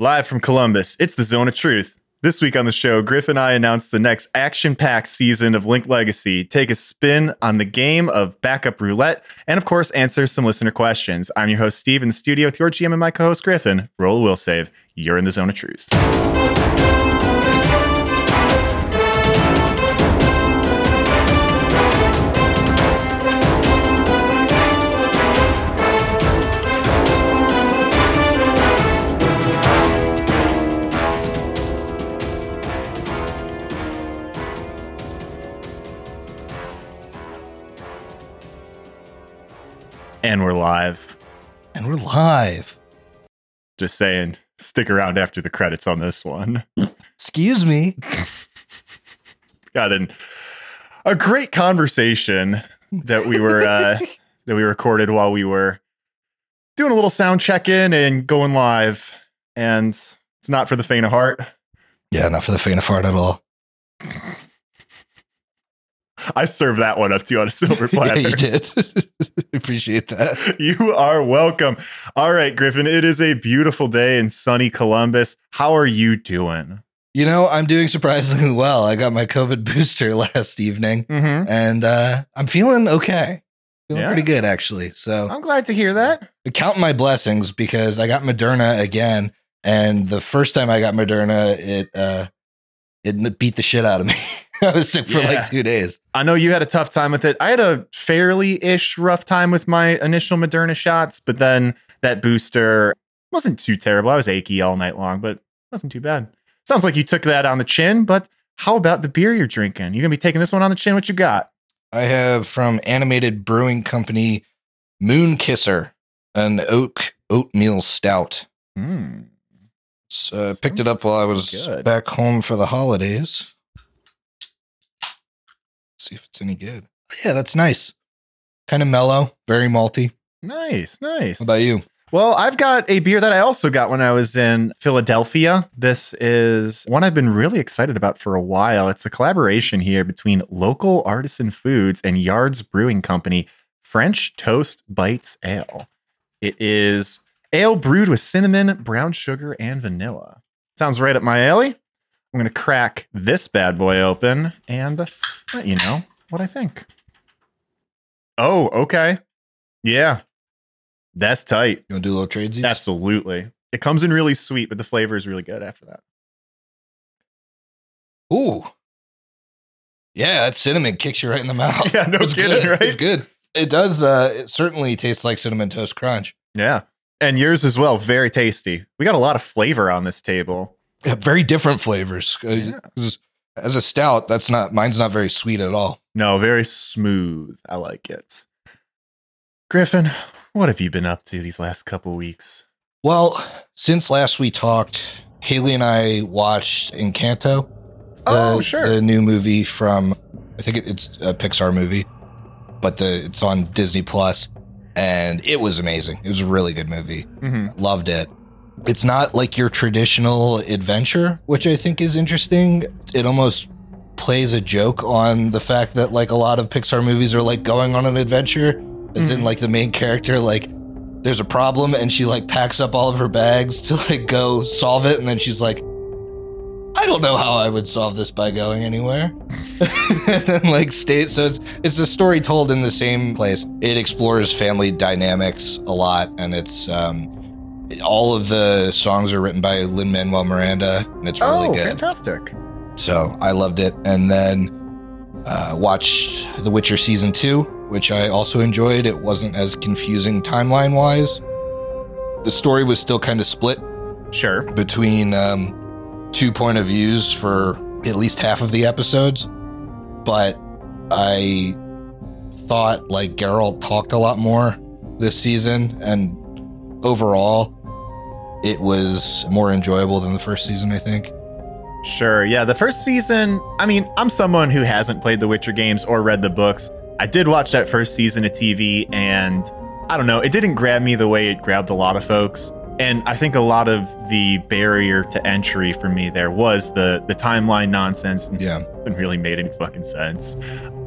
Live from Columbus, it's the Zone of Truth. This week on the show, Griff and I announce the next action packed season of Linked Legacy, take a spin on the game of backup roulette, and of course, answer some listener questions. I'm your host, Steve, in the studio with your GM and my co host, Griffin. Roll will save. You're in the Zone of Truth. And we're live. And we're live. Just saying, stick around after the credits on this one. Excuse me. Got in a great conversation that we were uh, that we recorded while we were doing a little sound check in and going live. And it's not for the faint of heart. Yeah, not for the faint of heart at all. I served that one up to you on a silver platter. yeah, you did. Appreciate that. You are welcome. All right, Griffin, it is a beautiful day in sunny Columbus. How are you doing? You know, I'm doing surprisingly well. I got my COVID booster last evening Mm-hmm. and uh, I'm feeling okay. Feeling Yeah. pretty good, actually. So I'm glad to hear that. I'm my blessings because I got Moderna again. And the first time I got Moderna, it uh, it beat the shit out of me. I was sick for Yeah. like two days. I know you had a tough time with it. I had a fairly ish rough time with my initial Moderna shots, but then that booster wasn't too terrible. I was achy all night long, but nothing too bad. Sounds like you took that on the chin, but how about the beer you're drinking? You're gonna be taking this one on the chin? What you got? I have from Animated Brewing Company Moon Kisser, an oak oatmeal stout. Hmm. So I picked it up while I was good. back home for the holidays. See if it's any good. Yeah, that's nice. Kind of mellow, very malty. Nice, nice. What about you? Well, I've got a beer that I also got when I was in Philadelphia. This is one I've been really excited about for a while. It's a collaboration here between local artisan foods and Yards Brewing Company, French Toast Bites Ale. It is ale brewed with cinnamon, brown sugar, and vanilla. Sounds right up my alley. I'm going to crack this bad boy open and let you know what I think. Oh, okay. Yeah. That's tight. You want to do a little tradesies? Absolutely. It comes in really sweet, but the flavor is really good after that. Ooh. Yeah, that cinnamon kicks you right in the mouth. Yeah, no it's kidding, good. right? It's good. It does uh it certainly tastes like cinnamon toast crunch. Yeah. And yours as well. Very tasty. We got a lot of flavor on this table. Yeah, very different flavors. Uh, Yeah. As a stout, that's not mine's not very sweet at all. No, very smooth. I like it. Griffin, what have you been up to these last couple weeks? Well, since last we talked, Haley and I watched Encanto. Oh, the- sure. The new movie from, I think it- it's a Pixar movie, but the it's on Disney Plus, and it was amazing. It was a really good movie. hmm Loved it. It's not like your traditional adventure, which I think is interesting. It almost plays a joke on the fact that like a lot of Pixar movies are like going on an adventure, as in Mhm. like the main character like there's a problem and she like packs up all of her bags to like go solve it, and then she's like, I don't know how I would solve this by going anywhere. and like state so it's it's a story told in the same place. It explores family dynamics a lot, and it's um all of the songs are written by Lin Manuel Miranda, and it's really oh, good. fantastic. So I loved it. And then uh, watched The Witcher season two, which I also enjoyed. It wasn't as confusing timeline wise. The story was still kind of split Sure. between um, two point of views for at least half of the episodes, but I thought like Geralt talked a lot more this season, and overall, it was more enjoyable than the first season. I think. Sure. Yeah. The first season, I mean, I'm someone who hasn't played the Witcher games or read the books. I did watch that first season of TV, and I don't know, it didn't grab me the way it grabbed a lot of folks. And I think a lot of the barrier to entry for me there was the the timeline nonsense Yeah. it really made any fucking sense.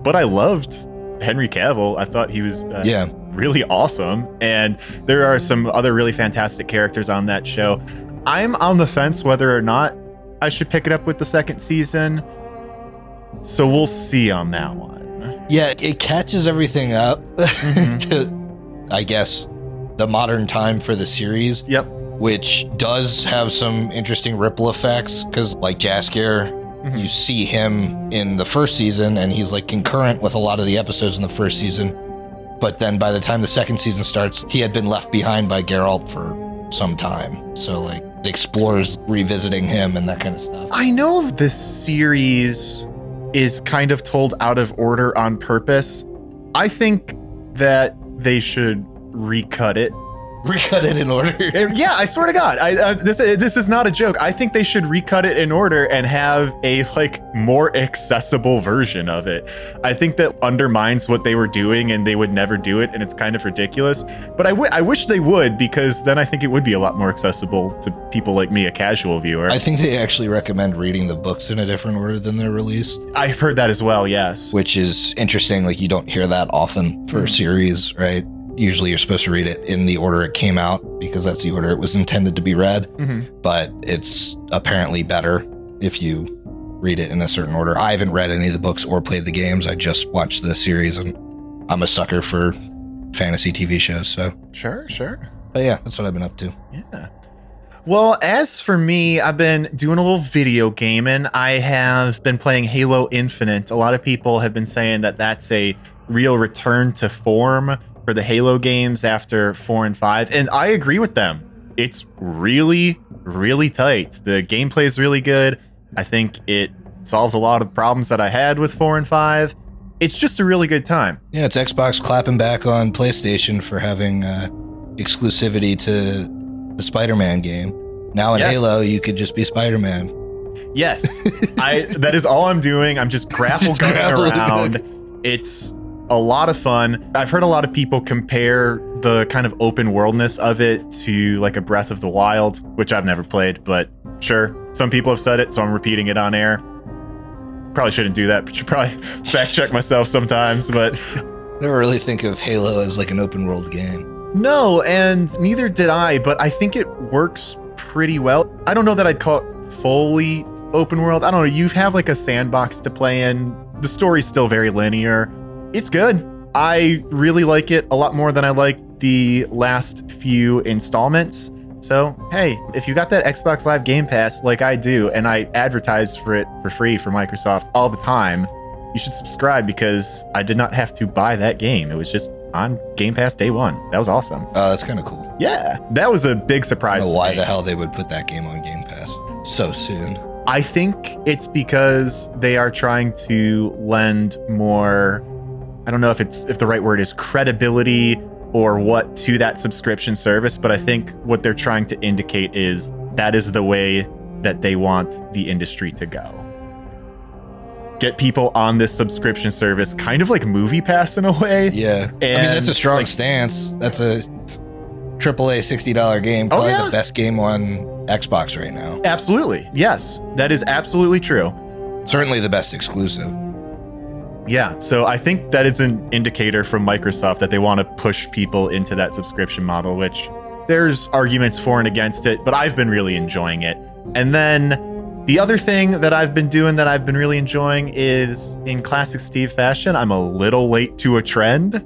But I loved Henry Cavill. I thought he was uh, Yeah. really awesome. And there are some other really fantastic characters on that show. I'm on the fence whether or not I should pick it up with the second season. So we'll see on that one. Yeah, it catches everything up Mhm. to, I guess, the modern time for the series, Yep. which does have some interesting ripple effects. Because, like Jaskier, Mhm. you see him in the first season, and he's like concurrent with a lot of the episodes in the first season. But then by the time the second season starts, he had been left behind by Geralt for some time. So, like, it explores revisiting him and that kind of stuff. I know this series is kind of told out of order on purpose. I think that they should recut it. Recut it in order. Yeah, I swear to God, I, uh, this this is not a joke. I think they should recut it in order and have a like more accessible version of it. I think that undermines what they were doing, and they would never do it, and it's kind of ridiculous. But I, w- I wish they would because then I think it would be a lot more accessible to people like me, a casual viewer. I think they actually recommend reading the books in a different order than they're released, I've heard that as well. Yes. which is interesting. Like, you don't hear that often for a Mhm. series, right? Usually you're supposed to read it in the order it came out because that's the order it was intended to be read, Mhm. but it's apparently better if you read it in a certain order. I haven't read any of the books or played the games. I just watched the series and I'm a sucker for fantasy TV shows. So, Sure, sure. but yeah, that's what I've been up to. Yeah. Well, as for me, I've been doing a little video gaming. I have been playing Halo Infinite. A lot of people have been saying that that's a real return to form for the Halo games after 4 and 5, and I agree with them. It's really really tight. The gameplay is really good. I think it solves a lot of problems that I had with 4 and 5. It's just a really good time. Yeah, it's Xbox clapping back on PlayStation for having uh, exclusivity to the Spider-Man game. Now in Yeah. Halo, you could just be Spider-Man. Yes, I. That is all I'm doing. I'm just grapple gunning around. It's a lot of fun. I've heard a lot of people compare the kind of open worldness of it to like a Breath of the Wild, which I've never played, but sure, some people have said it, so I'm repeating it on air. Probably shouldn't do that, but should probably fact check myself sometimes. But Never really think of Halo as like an open world game. No, and neither did I, but I think it works pretty well. I don't know that I'd call it fully open world. I don't know. You have like a sandbox to play in. The story's still very linear. It's good. I really like it a lot more than I like the last few installments. So, hey, if you got that Xbox Live Game Pass like I do, and I advertise for it for free for Microsoft all the time, you should subscribe because I did not have to buy that game. It was just on Game Pass day one. That was awesome. Oh, that's kind of cool. Yeah, that was a big surprise. why me. the hell they would put that game on Game Pass so soon. I think it's because they are trying to lend more. I don't know if it's if the right word is credibility or what to that subscription service, but I think what they're trying to indicate is that is the way that they want the industry to go. Get people on this subscription service, kind of like Movie Pass in a way. Yeah, I mean that's a strong like- stance. That's a AAA sixty dollar game, Oh, probably yeah. the best game on Xbox right now. Absolutely. Yes, that is absolutely true. Certainly the best exclusive. Yeah, so I think that it's an indicator from Microsoft that they want to push people into that subscription model, which there's arguments for and against it, but I've been really enjoying it. And then the other thing that I've been doing that I've been really enjoying is in classic Steve fashion, I'm a little late to a trend,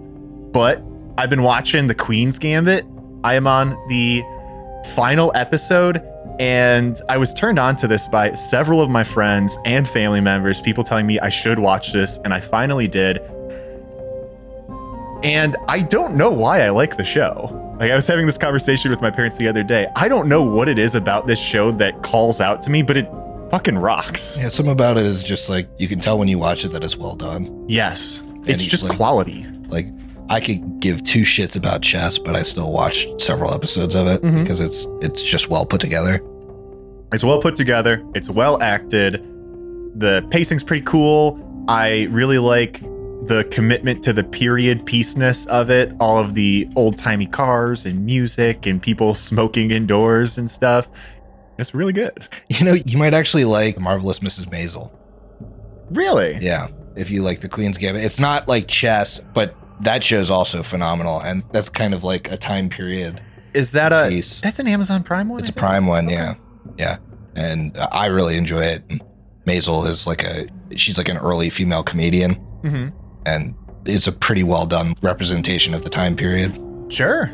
but I've been watching The Queen's Gambit. I am on the final episode and I was turned on to this by several of my friends and family members, people telling me I should watch this, and I finally did. And I don't know why I like the show. Like, I was having this conversation with my parents the other day. I don't know what it is about this show that calls out to me, but it fucking rocks. Yeah, something about it is just like you can tell when you watch it that it's well done. Yes. It's just like- quality. Like I could give two shits about chess, but I still watched several episodes of it Mhm. because it's it's just well put together. It's well put together. It's well acted. The pacing's pretty cool. I really like the commitment to the period piece-ness of it. All of the old-timey cars and music and people smoking indoors and stuff. It's really good. You know, you might actually like Marvelous Mrs. Maisel. Really? Yeah, if you like the Queen's Gambit, it's not like chess, but that show's also phenomenal, and that's kind of like a time period Is that a piece. that's an Amazon Prime one? It's a prime one, yeah, yeah, and uh, I really enjoy it. Maisel is like a she's like an early female comedian, Mhm. and it's a pretty well done representation of the time period. Sure.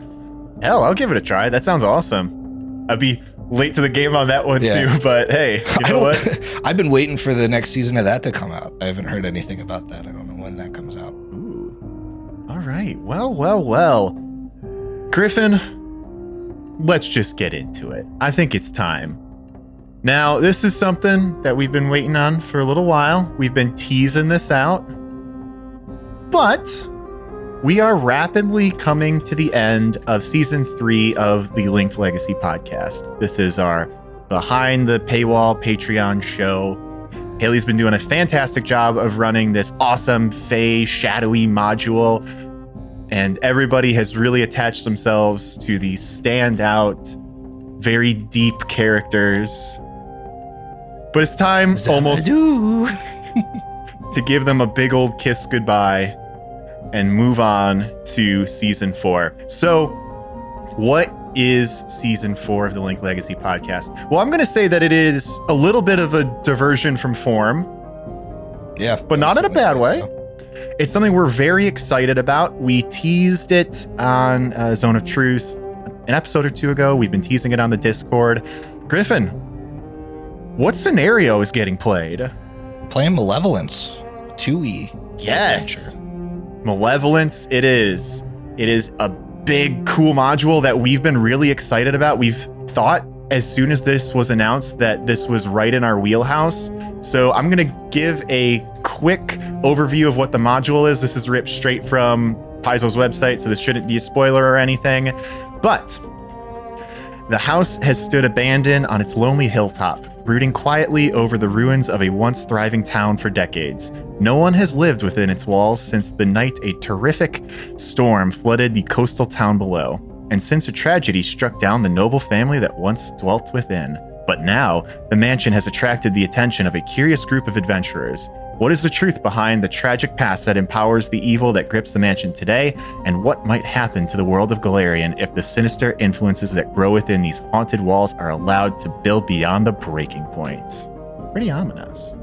Hell, I'll give it a try. That sounds awesome. I'd be late to the game on that one Yeah. too, but hey, you know what? I've been waiting for the next season of that to come out. I haven't heard anything about that. I don't know when that comes out. Ooh. All right. Well, well, well. Griffin, let's just get into it. I think it's time. Now, this is something that we've been waiting on for a little while. We've been teasing this out. But we are rapidly coming to the end of season three of the Linked Legacy podcast. This is our behind the paywall Patreon show. Haley's been doing a fantastic job of running this awesome Fey shadowy module, and everybody has really attached themselves to the standout, very deep characters. But it's time almost to give them a big old kiss goodbye and move on to season four. So, what is season four of the Linked Legacy podcast? Well, I'm going to say that it is a little bit of a diversion from form. Yeah, But not in a I'd bad way. so. It's something we're very excited about. We teased it on uh, Zone of Truth an episode or two ago. We've been teasing it on the Discord. Griffin, what scenario is getting played? Playing Malevolence, two E. Yes. Malevolence, it is. It is a big, cool module that we've been really excited about. We've thought as soon as this was announced that this was right in our wheelhouse. So I'm going to give a quick overview of what the module is. This is ripped straight from Paizo's website, so this shouldn't be a spoiler or anything. But the house has stood abandoned on its lonely hilltop, brooding quietly over the ruins of a once thriving town for decades. No one has lived within its walls since the night a terrific storm flooded the coastal town below, and since a tragedy struck down the noble family that once dwelt within. But now, the mansion has attracted the attention of a curious group of adventurers. What is the truth behind the tragic past that empowers the evil that grips the mansion today? And what might happen to the world of Golarion if the sinister influences that grow within these haunted walls are allowed to build beyond the breaking point? Pretty ominous.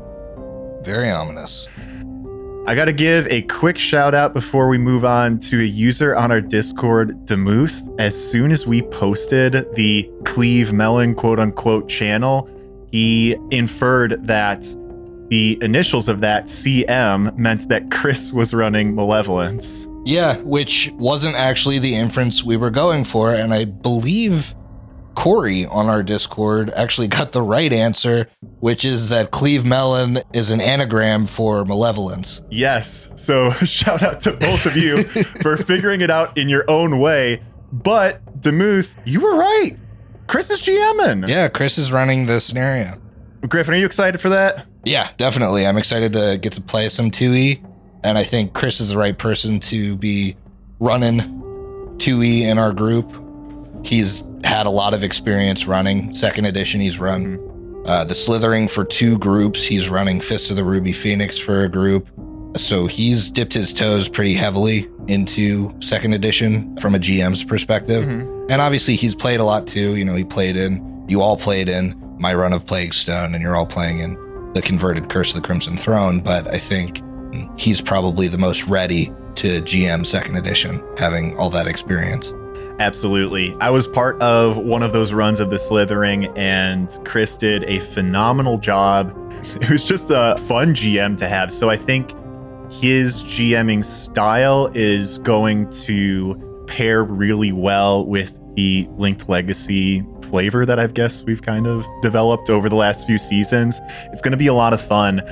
Very ominous. I got to give a quick shout out before we move on to a user on our Discord, Demuth. As soon as we posted the Cleve Melon quote unquote channel, he inferred that the initials of that CM meant that Chris was running Malevolence. Yeah, which wasn't actually the inference we were going for, and I believe Corey on our Discord actually got the right answer, which is that Cleve Melon is an anagram for malevolence. Yes. So shout out to both of you for figuring it out in your own way. But Demuth, you were right. Chris is GMing. Yeah, Chris is running the scenario. Griffin, are you excited for that? Yeah, definitely. I'm excited to get to play some 2E, and I think Chris is the right person to be running 2E in our group. He's had a lot of experience running. Second edition, he's run uh, the Slithering for two groups. He's running Fist of the Ruby Phoenix for a group. So he's dipped his toes pretty heavily into second edition from a GM's perspective. Mhm. And obviously, he's played a lot too. You know, he played in, you all played in my run of Plaguestone, and you're all playing in the converted Curse of the Crimson Throne. But I think he's probably the most ready to GM second edition, having all that experience. Absolutely. I was part of one of those runs of the Slithering, and Chris did a phenomenal job. It was just a fun GM to have. So I think his GMing style is going to pair really well with the Linked Legacy flavor that I've guess we've kind of developed over the last few seasons. It's going to be a lot of fun.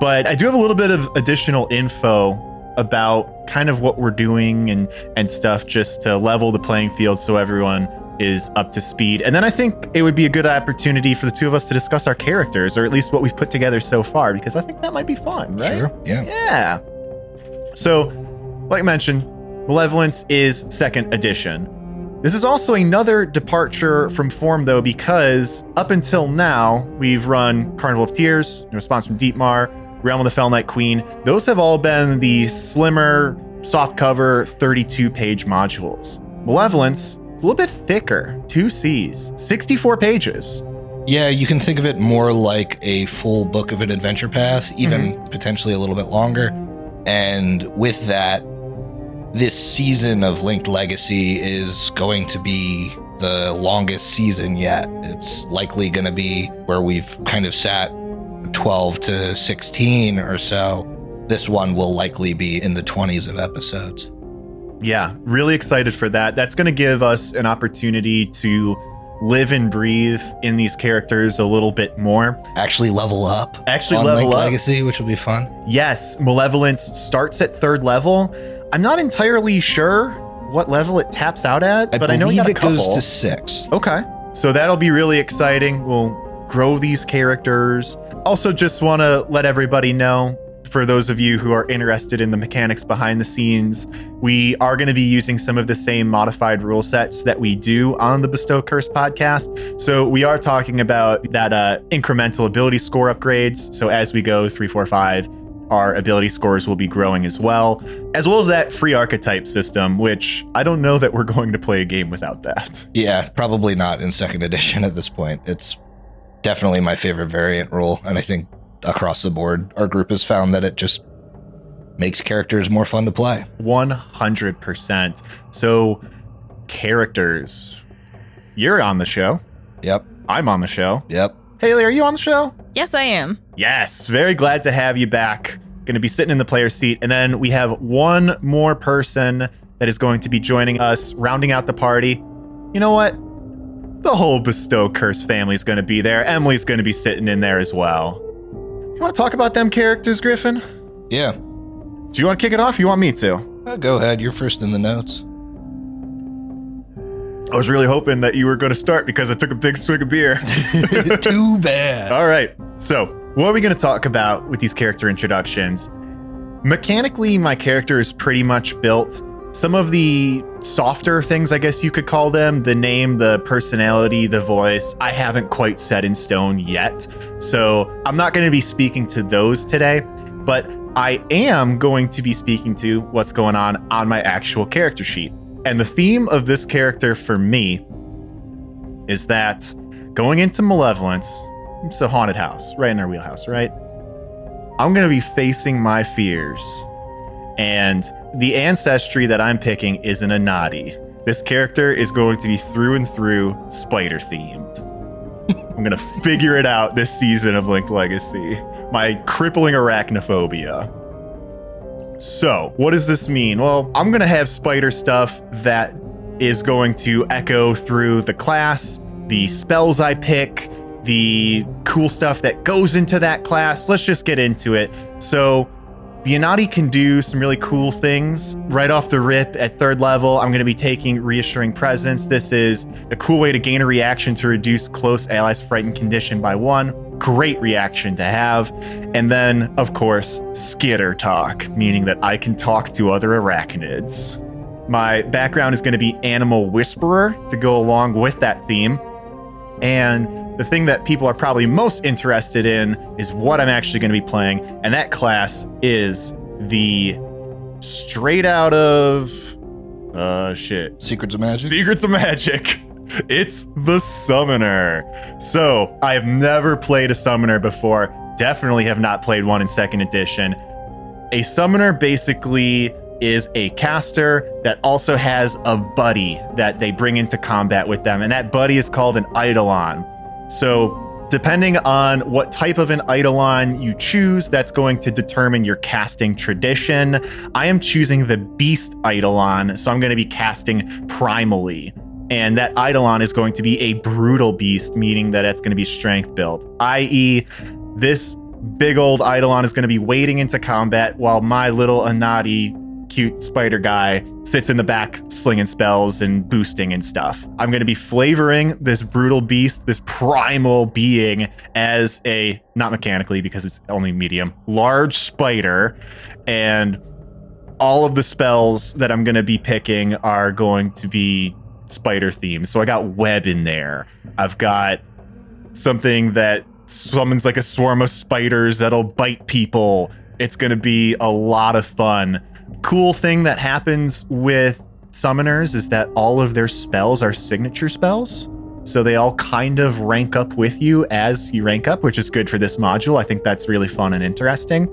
But I do have a little bit of additional info about kind of what we're doing and and stuff just to level the playing field so everyone is up to speed. And then I think it would be a good opportunity for the two of us to discuss our characters or at least what we've put together so far because I think that might be fun, right? Sure. Yeah. Yeah. So, like I mentioned, Malevolence is second edition. This is also another departure from form, though, because up until now, we've run Carnival of Tears, in response from Deepmar, Realm of the Fellnight Queen. Those have all been the slimmer, soft cover, 32 page modules. Malevolence, a little bit thicker. Two C's, 64 pages. Yeah, you can think of it more like a full book of an adventure path, even mm-hmm. potentially a little bit longer. And with that, this season of Linked Legacy is going to be the longest season yet. It's likely going to be where we've kind of sat 12 to 16 or so. This one will likely be in the 20s of episodes. Yeah, really excited for that. That's going to give us an opportunity to live and breathe in these characters a little bit more. Actually, level up. Actually, level Linked up. Legacy, which will be fun. Yes, Malevolence starts at third level. I'm not entirely sure what level it taps out at, I but I know believe got a it couple. goes to six. Okay. So that'll be really exciting. We'll grow these characters. Also, just want to let everybody know for those of you who are interested in the mechanics behind the scenes, we are going to be using some of the same modified rule sets that we do on the Bestow Curse podcast. So we are talking about that uh, incremental ability score upgrades. So as we go three, four, five, our ability scores will be growing as well, as well as that free archetype system, which I don't know that we're going to play a game without that. Yeah, probably not in second edition at this point. It's definitely my favorite variant rule, and I think across the board, our group has found that it just makes characters more fun to play. 100%. So, characters. You're on the show. Yep, I'm on the show. yep. Haley, are you on the show? Yes, I am. Yes. Very glad to have you back. Going to be sitting in the player seat. And then we have one more person that is going to be joining us, rounding out the party. You know what? The whole Bestow Curse family is going to be there. Emily's going to be sitting in there as well. You want to talk about them characters, Griffin? Yeah, Do you want to kick it off? You want me to? Uh, go ahead. You're first in the notes. I was really hoping that you were going to start because I took a big swig of beer. Too bad. All right. So, what are we going to talk about with these character introductions? Mechanically, my character is pretty much built. Some of the softer things, I guess you could call them, the name, the personality, the voice, I haven't quite set in stone yet. So, I'm not going to be speaking to those today, but I am going to be speaking to what's going on on my actual character sheet. And the theme of this character for me is that going into Malevolence, it's a haunted house, right in our wheelhouse, right? I'm going to be facing my fears. And the ancestry that I'm picking is an Anadi. This character is going to be through and through spider themed. I'm going to figure it out this season of Linked Legacy. My crippling arachnophobia. So, what does this mean? Well, I'm going to have spider stuff that is going to echo through the class, the spells I pick, the cool stuff that goes into that class. Let's just get into it. So, the Anadi can do some really cool things right off the rip at third level. I'm going to be taking Reassuring Presence. This is a cool way to gain a reaction to reduce close allies' frightened condition by one. Great reaction to have. And then, of course, Skitter Talk, meaning that I can talk to other arachnids. My background is going to be Animal Whisperer to go along with that theme. And the thing that people are probably most interested in is what I'm actually going to be playing. And that class is the straight out of uh shit. Secrets of Magic. Secrets of Magic. It's the Summoner. So, I have never played a Summoner before. Definitely have not played one in second edition. A Summoner basically is a caster that also has a buddy that they bring into combat with them, and that buddy is called an Eidolon. So, depending on what type of an Eidolon you choose, that's going to determine your casting tradition. I am choosing the Beast Eidolon, so I'm going to be casting primally. And that Eidolon is going to be a brutal beast, meaning that it's going to be strength built, i.e., this big old Eidolon is going to be wading into combat while my little Anadi cute spider guy sits in the back slinging spells and boosting and stuff. I'm going to be flavoring this brutal beast, this primal being, as a, not mechanically because it's only medium, large spider. And all of the spells that I'm going to be picking are going to be spider themed. So I got web in there. I've got something that summons like a swarm of spiders that'll bite people. It's going to be a lot of fun. Cool thing that happens with summoners is that all of their spells are signature spells. So they all kind of rank up with you as you rank up, which is good for this module. I think that's really fun and interesting.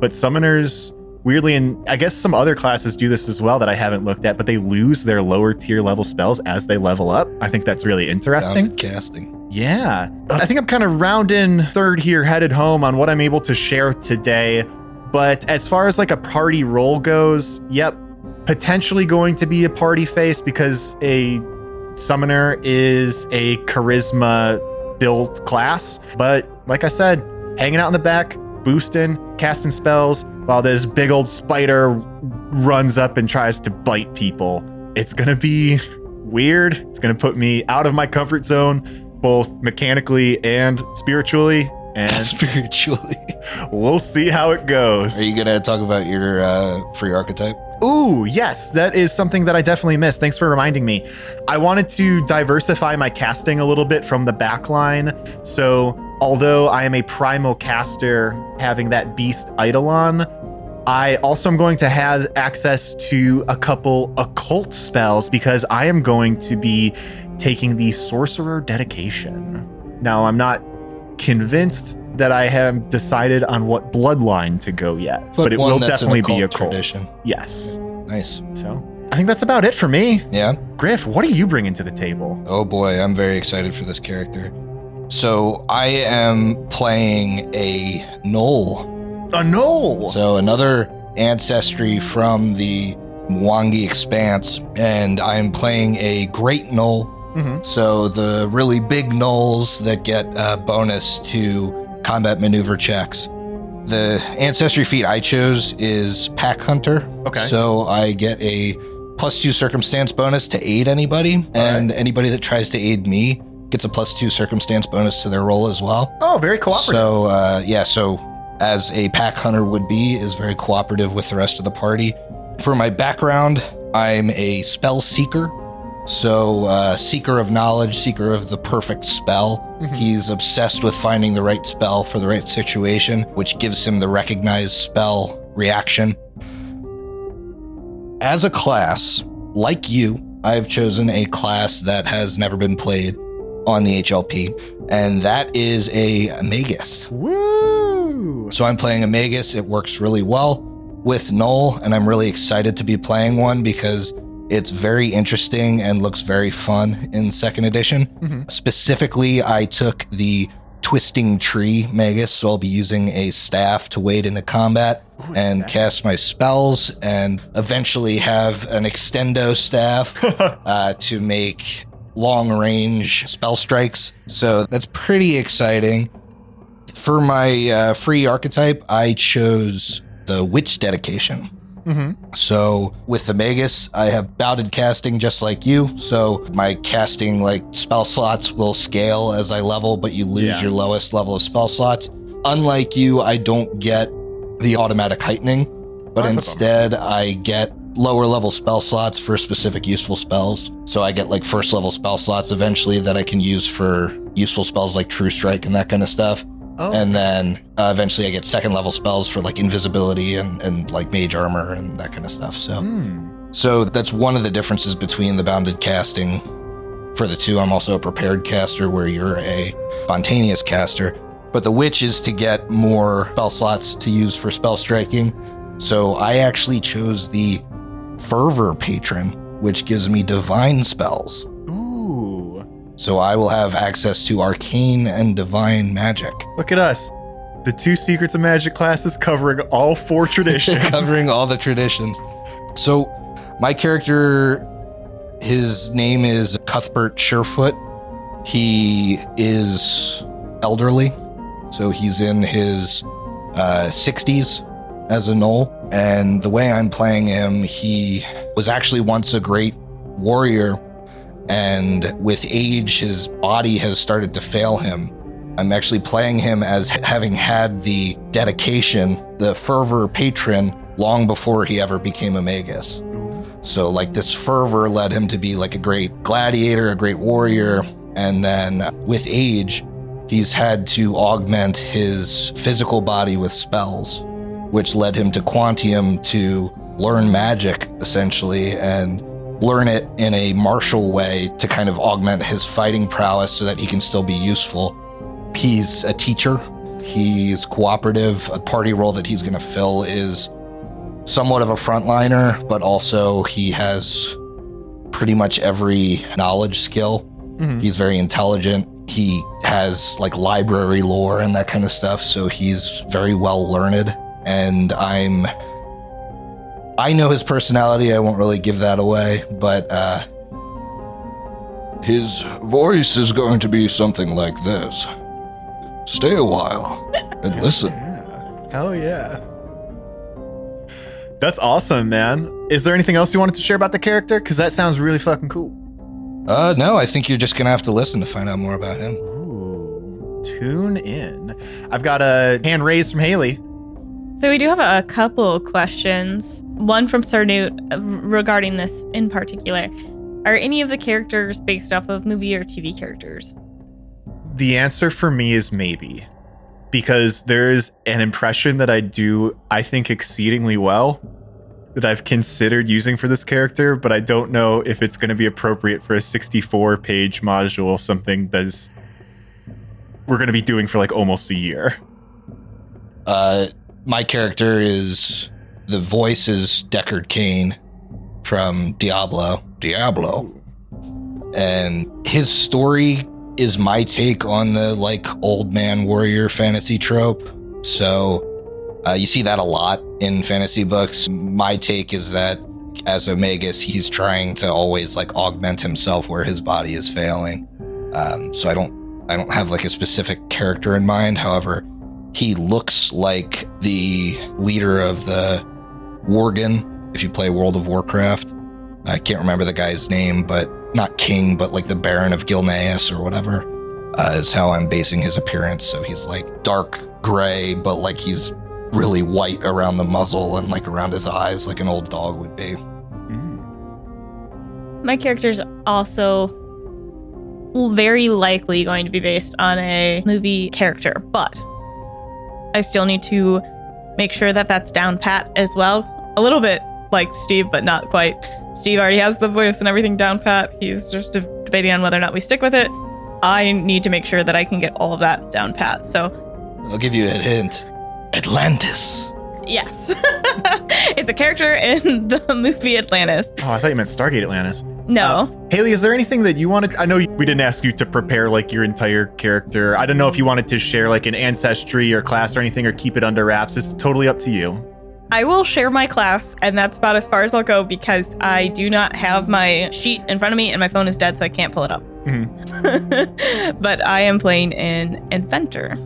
But summoners, weirdly, and I guess some other classes do this as well that I haven't looked at, but they lose their lower tier level spells as they level up. I think that's really interesting. Bounded casting. Yeah. I think I'm kind of rounding third here, headed home on what I'm able to share today. But as far as like a party role goes, yep, potentially going to be a party face because a summoner is a charisma built class. But like I said, hanging out in the back, boosting, casting spells, while this big old spider runs up and tries to bite people. It's to be weird. It's to put me out of my comfort zone both mechanically and spiritually. And Spiritually. we'll see how it goes. Are you gonna talk about your uh, free archetype? Ooh, yes, that is something that I definitely missed. Thanks for reminding me. I wanted to diversify my casting a little bit from the backline. So, although I am a primal caster having that beast Eidolon, I also am going to have access to a couple occult spells because I am going to be taking the sorcerer dedication. Now, I'm not convinced that I have decided on what bloodline to go yet, but, But it will definitely be a cult. tradition. Yes. Nice. So I think that's about it for me. Yeah. Griff, what are you bringing to the table? Oh boy, I'm very excited for this character. So I am playing a Gnoll. A gnoll. So another ancestry from the Mwangi Expanse, and I'm playing a Great Gnoll. Mhm. So the really big Gnolls that get a bonus to combat maneuver checks. The ancestry feat I chose is Pack Hunter. Okay. So I get a plus two circumstance bonus to aid anybody, and anybody that tries to aid me gets a plus two circumstance bonus to their roll as well. Oh, very cooperative. So uh, yeah, so as a pack hunter would be, is very cooperative with the rest of the party. For my background, I'm a spell seeker. So uh, seeker of knowledge, seeker of the perfect spell. Mhm. He's obsessed with finding the right spell for the right situation, which gives him the recognized spell reaction. As a class, like you, I've chosen a class that has never been played on the HLP, and that is a Magus. Woo! So I'm playing a Magus. It works really well with Gnoll, and I'm really excited to be playing one because it's very interesting and looks very fun in second edition. Mhm. Specifically, I took the Twisting Tree Magus, so I'll be using a staff to wade into combat Ooh, and cast my spells, and eventually have an extendo staff uh, to make long range spell strikes. So that's pretty exciting. For my uh, free archetype, I chose the Witch Dedication. Mhm. So with the Magus, I have bounded casting just like you. So my casting like spell slots will scale as I level, but you lose Yeah. your lowest level of spell slots. Unlike you, I don't get the automatic heightening, but instead I get lower level spell slots for specific useful spells. So I get like first level spell slots eventually that I can use for useful spells like True Strike and that kind of stuff. Oh, And then uh, eventually I get second level spells for like invisibility and, and like mage armor and that kind of stuff. So hmm. so that's one of the differences between the bounded casting for the two. I'm also a prepared caster where you're a spontaneous caster. But the witch is to get more spell slots to use for spell striking. So I actually chose the fervor patron, which gives me divine spells. So I will have access to arcane and divine magic. Look at us. The two Secrets of Magic classes covering all four traditions. covering all the traditions. So, my character, his name is Cuthbert Surefoot. He is elderly, so he's in his uh, 60s as a gnoll. And the way I'm playing him, he was actually once a great warrior, and with age, his body has started to fail him. I'm actually playing him as having had the dedication, the fervor patron, long before he ever became a magus. So, like, this fervor led him to be like a great gladiator, a great warrior. And then with age, he's had to augment his physical body with spells, which led him to Quantium to learn magic, essentially. And learn it in a martial way to kind of augment his fighting prowess so that he can still be useful. He's a teacher. He's cooperative. A party role that he's going to fill is somewhat of a frontliner, but also he has pretty much every knowledge skill. Mhm. He's very intelligent. He has like library lore and that kind of stuff, so he's very well learned. And I'm I know his personality, I won't really give that away, but uh his voice is going to be something like this. Stay a while and listen. Yeah. Hell yeah. That's awesome, man. Is there anything else you wanted to share about the character? Because that sounds really fucking cool. Uh no, I think you're just gonna have to listen to find out more about him. Ooh, tune in. I've got a hand raised from Haley. So we do have a couple questions. One from Sarnute uh, regarding this in particular. Are any of the characters based off of movie or TV characters? The answer for me is maybe. Because there's an impression that I do, I think, exceedingly well that I've considered using for this character, but I don't know if it's going to be appropriate for a 64 page module, something that's we're going to be doing for like almost a year. Uh, my character is the voice is Deckard Cain from Diablo. Diablo. And his story is my take on the like old man warrior fantasy trope. So uh, you see that a lot in fantasy books. My take is that as a Magus, he's trying to always like augment himself where his body is failing. Um, so I don't, I don't have like a specific character in mind. However, he looks like the leader of the Worgen. If you play World of Warcraft, I can't remember the guy's name, but not king, but like the Baron of Gilneas or whatever, uh, is how I'm basing his appearance. So he's like dark gray, but like he's really white around the muzzle and like around his eyes, like an old dog would be. My character's also very likely going to be based on a movie character, but I still need to make sure that that's down pat as well. A little bit like Steve, but not quite. Steve already has the voice and everything down pat. He's just debating on whether or not we stick with it. I need to make sure that I can get all of that down pat. So, I'll give you a hint Atlantis. yes, it's a character in the movie Atlantis. Oh, I thought you meant Stargate Atlantis. No, Haley, is there anything that you wanted? I know we didn't ask you to prepare like your entire character. I don't know if you wanted to share like an ancestry or class or anything or keep it under wraps. It's totally up to you. I will share my class, and that's about as far as I'll go because I do not have my sheet in front of me, and my phone is dead, so I can't pull it up. Mhm. but I am playing an inventor.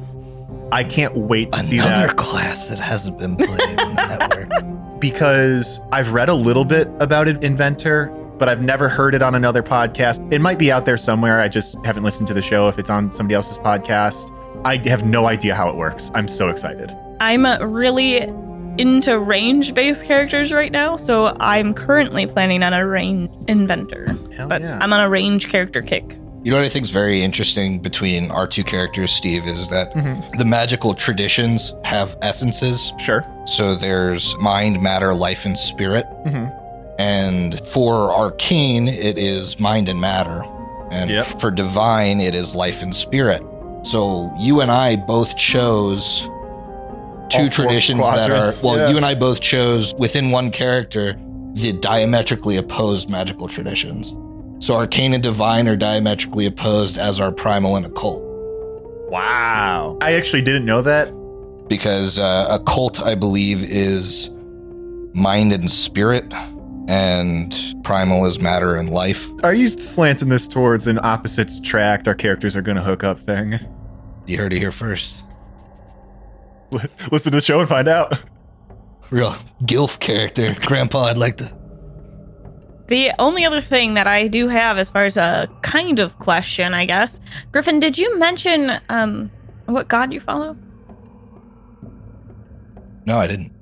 I can't wait to see Another that class that hasn't been played on the network. because I've read a little bit about it, Inventor, but I've never heard it on another podcast. It might be out there somewhere. I just haven't listened to the show if it's on somebody else's podcast. I have no idea how it works. I'm so excited. I'm uh, really into range based characters right now, so I'm currently planning on a range inventor. Hell But yeah. I'm on a range character kick. You know what I think is very interesting between our two characters, Steve, is that Mhm. the magical traditions have essences. Sure. So there's mind, matter, life, and spirit. hmm And for arcane, it is mind and matter. And Yep. for divine, it is life and spirit. So you and I both chose two traditions that are, well, yeah. you and I both chose within one character the diametrically opposed magical traditions. So arcane and divine are diametrically opposed as are primal and occult. Wow. I actually didn't know that. because uh, occult, I believe, is mind and spirit, and primal is matter and life. Are you slanting this towards an opposites attract? Our characters are going to hook up thing. You heard it here first. Listen to the show and find out. Real gilf character, Grandpa. I'd like to. The only other thing that I do have, as far as a kind of question, I guess, Griffin, did you mention um, what god you follow? No, I didn't.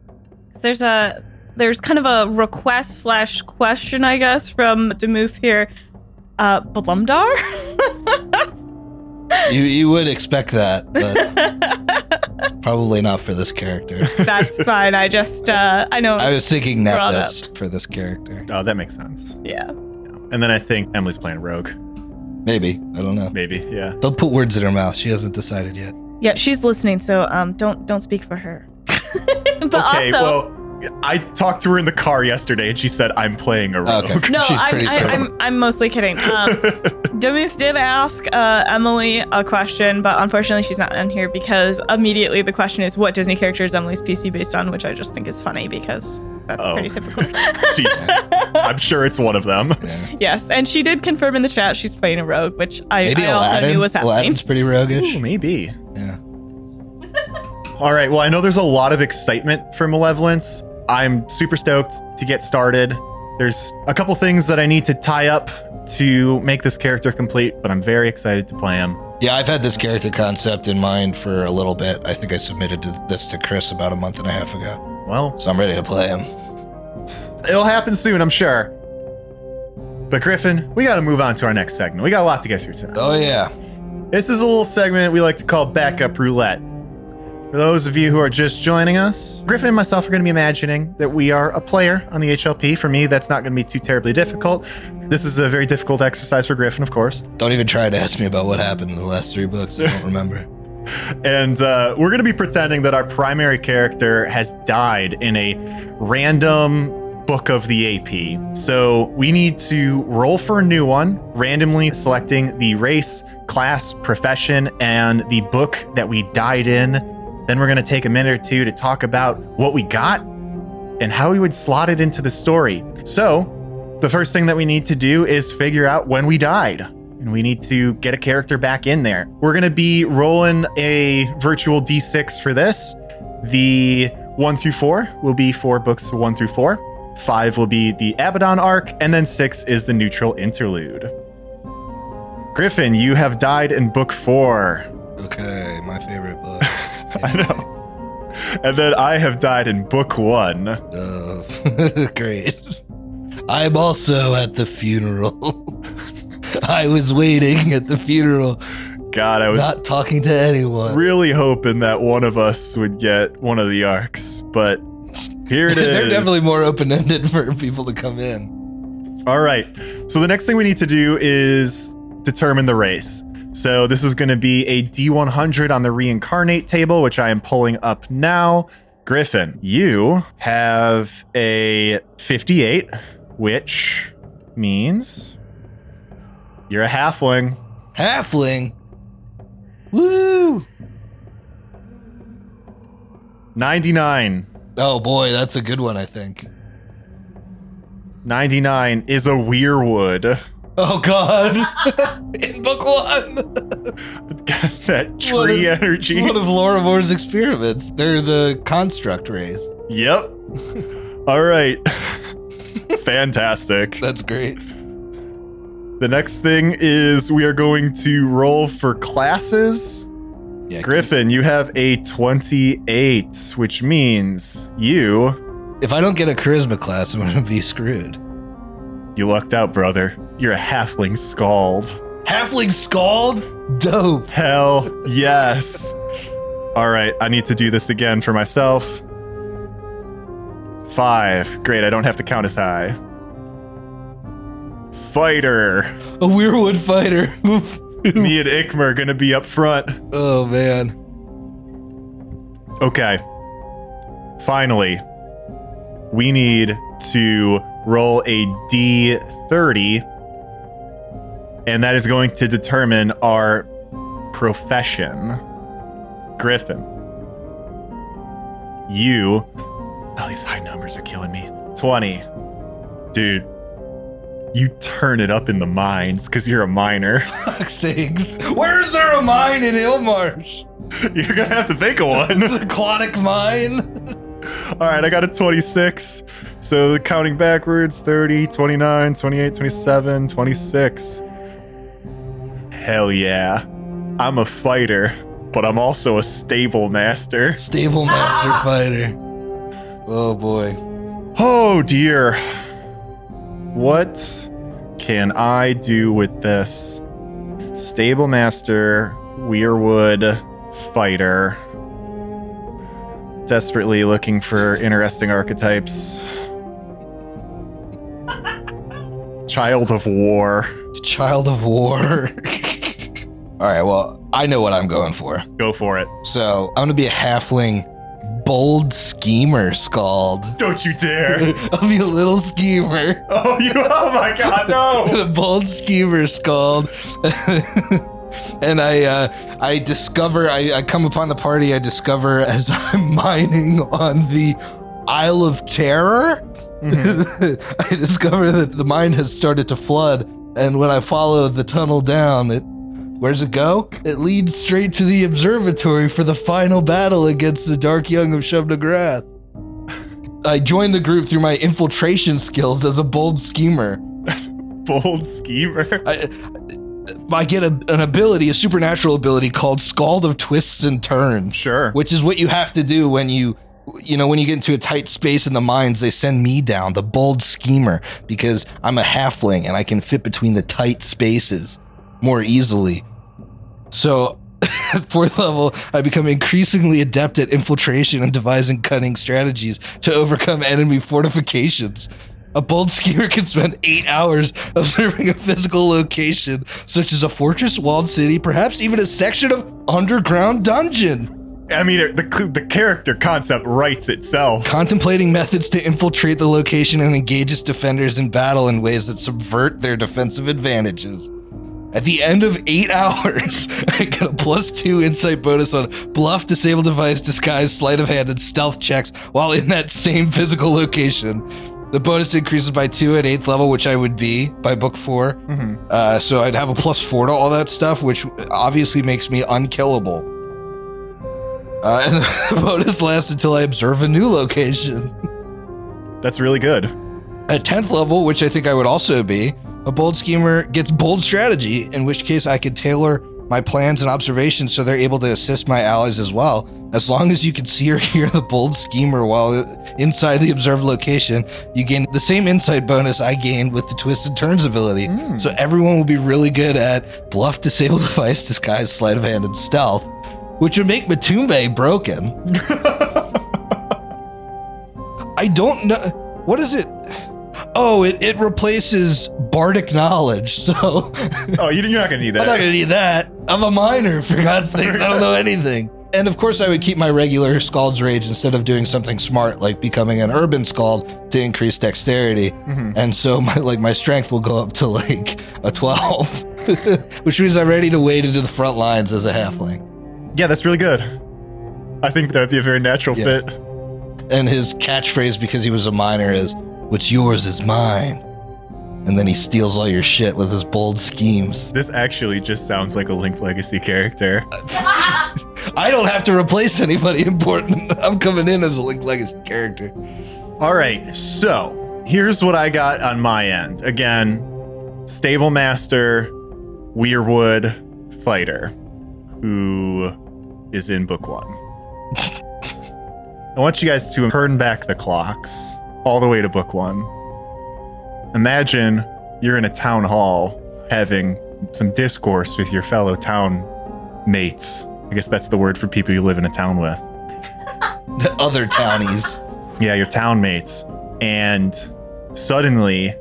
There's a there's kind of a request slash question, I guess, from Demuth here. Uh, Blumdar? You you would expect that, but probably not for this character. That's fine. I just uh, I know. I was thinking Brought Nethys for this character. Oh, that makes sense. yeah. And then I think Emily's playing Rogue. Maybe. I don't know. Maybe, yeah. Don't put words in her mouth. She hasn't decided yet. Yeah, she's listening, so um, don't don't speak for her. but okay, also, well, I talked to her in the car yesterday, and she said I'm playing a Rogue. Okay. no, she's I'm, pretty I, chill. I'm I'm mostly kidding. Um, Demis did ask uh, Emily a question, but unfortunately she's not in here because immediately the question is, "What Disney character is Emily's PC based on?" Which I just think is funny because that's Oh. pretty typical. Jeez. I'm sure it's one of them. Yeah. yes, and she did confirm in the chat she's playing a rogue, which I, Maybe I also knew was happening. Aladdin's pretty roguish. Ooh, maybe. Yeah. All right. Well, I know there's a lot of excitement for Malevolence. I'm super stoked to get started. There's a couple things that I need to tie up to make this character complete, but I'm very excited to play him. Yeah, I've had this character concept in mind for a little bit. I think I submitted this to Chris about a month and a half ago. Well, So I'm ready to play him. it'll happen soon, I'm sure. But Griffin, we got to move on to our next segment. We got a lot to get through tonight. Oh, yeah. This is a little segment we like to call Backup Roulette. For those of you who are just joining us, Griffin and myself are going to be imagining that we are a player on the HLP. For me, that's not going to be too terribly difficult. This is a very difficult exercise for Griffin, of course. Don't even try to ask me about what happened in the last three books. I don't remember. And uh, we're going to be pretending that our primary character has died in a random book of the AP. So we need to roll for a new one, randomly selecting the race, class, profession, and the book that we died in. Then we're going to take a minute or two to talk about what we got and how we would slot it into the story. So, the first thing that we need to do is figure out when we died. And we need to get a character back in there. We're going to be rolling a virtual d6 for this. The 1 through 4 will be for books 1 through 4. 5 will be the Abaddon arc. And then 6 is the neutral interlude. Griffin, you have died in book 4. Okay, my favorite. I know. And then I have died in book 1. Oh, great. I'm also at the funeral. I was waiting at the funeral, God, I was not talking to anyone. really hoping that one of us would get one of the arcs, but here it is. They're definitely more open ended for people to come in. All right. So the next thing we need to do is determine the race. So this is going to be a D100 on the reincarnate table, which I am pulling up now. Griffin, you have a 58, which means you're a halfling. Halfling. Woo! 99. Oh boy, that's a good one, I think. 99 is a wyrwood. Oh god. in book one. Got that What tree a- energy. One of Laura Moore's experiments. They're the construct rays. Yep. All right. Fantastic. That's great. The next thing is we are going to roll for classes. Yeah, Griffin, you have a 28, which means you If I don't get a charisma class, I'm gonna be screwed. you lucked out, brother. You're a halfling skald. Halfling skald? Dope. Hell yes. All right, I need to do this again for myself. 5. Great, I don't have to count as high. Fighter. A wyrwood fighter. Me and Ikmer are going to be up front. oh man. Okay. Finally, we need to roll a d30, and that is going to determine our profession. Griffin. You. Oh, these high numbers are killing me. 20. Dude, you turn it up in the mines because you're a miner. Fuck sakes. Where's there a mine in Illmarsh? you're going to have to think of one. It's an aquatic mine. All right, I got a 26. So the counting backwards 30, 29, 28, 27, 26. Hell yeah. I'm a fighter, but I'm also a stable master. Stable master fighter. Oh boy. Oh dear. What can I do with this? Stable master, wyrwood fighter. Desperately looking for interesting archetypes. Child of War. Child of War. All right, well, I know what I'm going for. Go for it. So I'm gonna be a halfling bold schemer skald. Don't you dare. I'll be a little schemer. oh, you. Oh my God, no. the bold schemer skald. and I uh, I discover I, I come upon the party I discover as I'm mining on the Isle of Terror. I discover that the mine has started to flood, and when I follow the tunnel down, it where's it go? It leads straight to the observatory for the final battle against the Dark Young of Shub-Niggurath. I joined the group through my infiltration skills as a bold schemer. Bold schemer. I, I get a, an ability, a supernatural ability called Skald of Twists and Turns, Sure. which is what you have to do when you, you know, when you get into a tight space in the mines. They send me down, the bold schemer, because I'm a halfling and I can fit between the tight spaces more easily. So. At fourth level, I become increasingly adept at infiltration and devising cunning strategies to overcome enemy fortifications. A bold schemer can spend eight hours observing a physical location, such as a fortress, walled city, perhaps even a section of underground dungeon. I mean, the the character concept writes itself. Contemplating methods to infiltrate the location and engage its defenders in battle in ways that subvert their defensive advantages. At the end of eight hours, I get a plus two insight bonus on bluff, disable device, disguise, sleight of hand, and stealth checks while in that same physical location. The bonus increases by two at eighth level, which I would be by book 4 Mhm. Uh, so I'd have a plus four to all that stuff, which obviously makes me unkillable. Uh, and the bonus lasts until I observe a new location. That's really good. At 10th level, which I think I would also be, a bold schemer gets bold strategy, in which case I could tailor my plans and observations so they're able to assist my allies as well. As long as you can see or hear the bold schemer while inside the observed location, you gain the same insight bonus I gained with the twist and turns ability. Mm. So everyone will be really good at bluff, disable device, disguise, sleight of hand, and stealth, which would make Matumbe broken. I don't know. What is it? Oh, it, it replaces bardic knowledge. So Oh, you- you're not gonna need that. I'm that. not going to need that. I'm a miner, for God's sake. I don't know anything. And of course, I would keep my regular Skald's Rage instead of doing something smart like becoming an Urban Skald to increase dexterity. Mhm. And so my like my strength will go up to like a 12, which means I'm ready to wade into the front lines as a halfling. Yeah, that's really good. I think that'd be a very natural Yeah. fit. And his catchphrase, because he was a miner, is "What's yours is mine." And then he steals all your shit with his bold schemes. This actually just sounds like a Linked Legacy character. I don't have to replace anybody important. I'm coming in as a Link Legacy character. All right, so here's what I got on my end. Again, Stable Master, Wyrwood Fighter, who is in book one. I want you guys to turn back the clocks all the way to book one. Imagine you're in a town hall having some discourse with your fellow town mates. I guess that's the word for people you live in a town with. The other townies. Yeah, your town mates. And suddenly,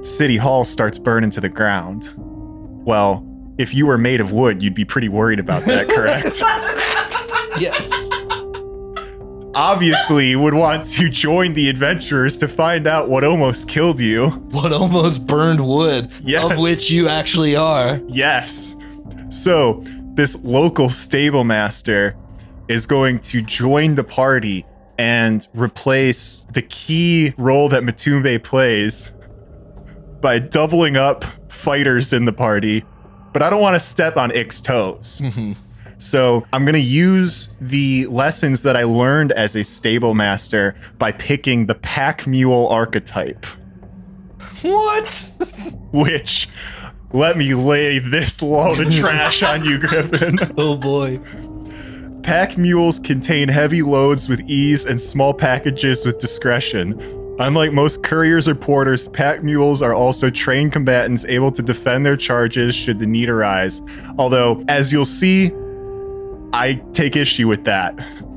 City Hall starts burning to the ground. Well, if you were made of wood, you'd be pretty worried about that, correct? yes. Obviously, would want to join the adventurers to find out what almost killed you. What almost burned wood, Yes. of which you actually are. Yes. So, this local stable master is going to join the party and replace the key role that Matumbe plays by doubling up fighters in the party. But I don't want to step on Ick's toes. Mhm. So I'm going to use the lessons that I learned as a stable master by picking the pack mule archetype What? which let me lay this load of trash on you, Griffin. Oh boy. Pack mules contain heavy loads with ease and small packages with discretion. Unlike most couriers or porters, pack mules are also trained combatants able to defend their charges should the need arise. Although, as you'll see, I take issue with that.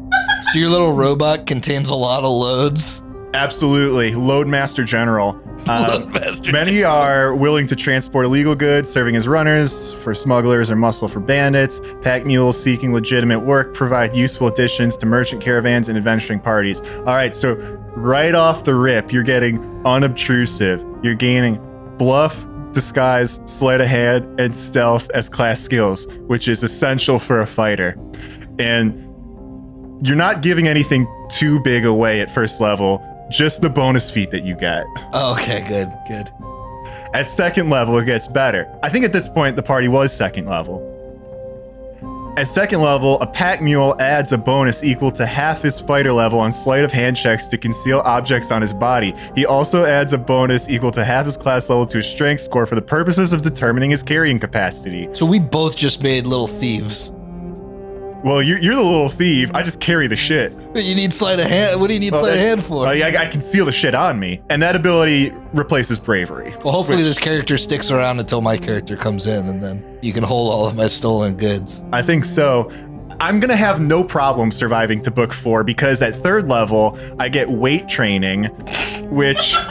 So your little robot contains a lot of loads. Absolutely, Loadmaster General. Um, Loadmaster Many are willing to transport illegal goods, serving as runners for smugglers or muscle for bandits. Pack mules seeking legitimate work provide useful additions to merchant caravans and adventuring parties. All right, so right off the rip, you're getting unobtrusive. You're gaining bluff, disguise, sleight of hand, and stealth as class skills, which is essential for a fighter. And you're not giving anything too big away at first level, just the bonus feat that you get. Oh, okay, good, good. At second level, it gets better. I think at this point, the party was second level. At second level, a pack mule adds a bonus equal to half his fighter level on sleight of hand checks to conceal objects on his body. He also adds a bonus equal to half his class level to his strength score for the purposes of determining his carrying capacity. So we both just made little thieves. Well, you're, you're the little thief. I just carry the shit. You need sleight of hand. What do you need Well, sleight of hand for? Well, yeah, I, I conceal the shit on me. And that ability replaces bravery. Well, hopefully this character sticks around until my character comes in, and then you can hold all of my stolen goods. I think so. I'm gonna have no problem surviving to book four because at third level I get weight training, which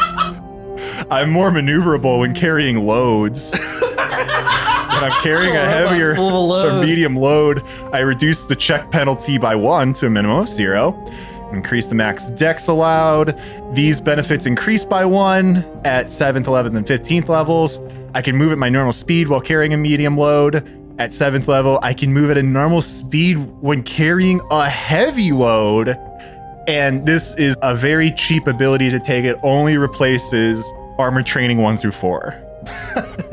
I'm more maneuverable when carrying loads. when I'm carrying a heavier or medium load, I reduce the check penalty by one to a minimum of zero. Increase the max dex allowed. These benefits increase by one at 7th, 11th, and 15th levels. I can move at my normal speed while carrying a medium load. At 7th level, I can move at a normal speed when carrying a heavy load. And this is a very cheap ability to take. It only replaces armor training 1 through 4.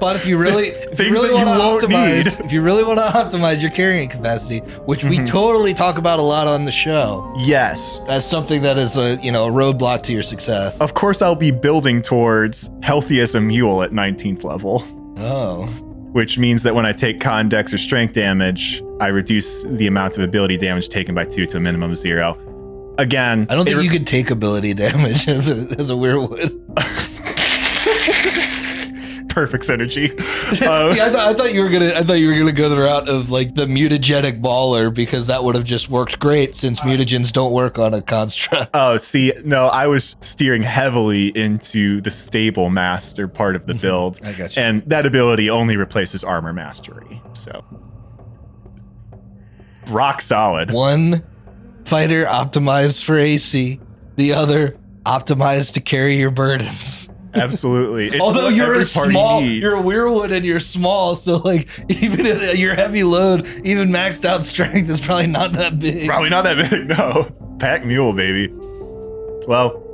But if you really, if you Things really that want to won't optimize, need. if you really want to optimize your carrying capacity, which we Mhm. totally talk about a lot on the show, Yes. that's something that is a you know a roadblock to your success. Of course, I'll be building towards healthy as a mule at 19th level. Oh, which means that when I take con dex or strength damage, I reduce the amount of ability damage taken by two to a minimum of zero. Again, I don't think you could take ability damage as a as a wyrwood. perfect synergy. See, Uh, I, thought I thought you were gonna I thought you were gonna go the route of like the mutagenic mauler because that would have just worked great since mutagens don't work on a construct. oh, see, no, I was steering heavily into the stable master part of the Mhm. build, I got you. and that ability only replaces armor mastery. So, rock solid. One fighter optimized for AC, the other optimized to carry your burdens. Absolutely. It's Although you're a small, needs. you're a wyrwood and you're small, so like even at your heavy load, even maxed out strength is probably not that big. Probably not that big, no. Pack mule, baby. Well,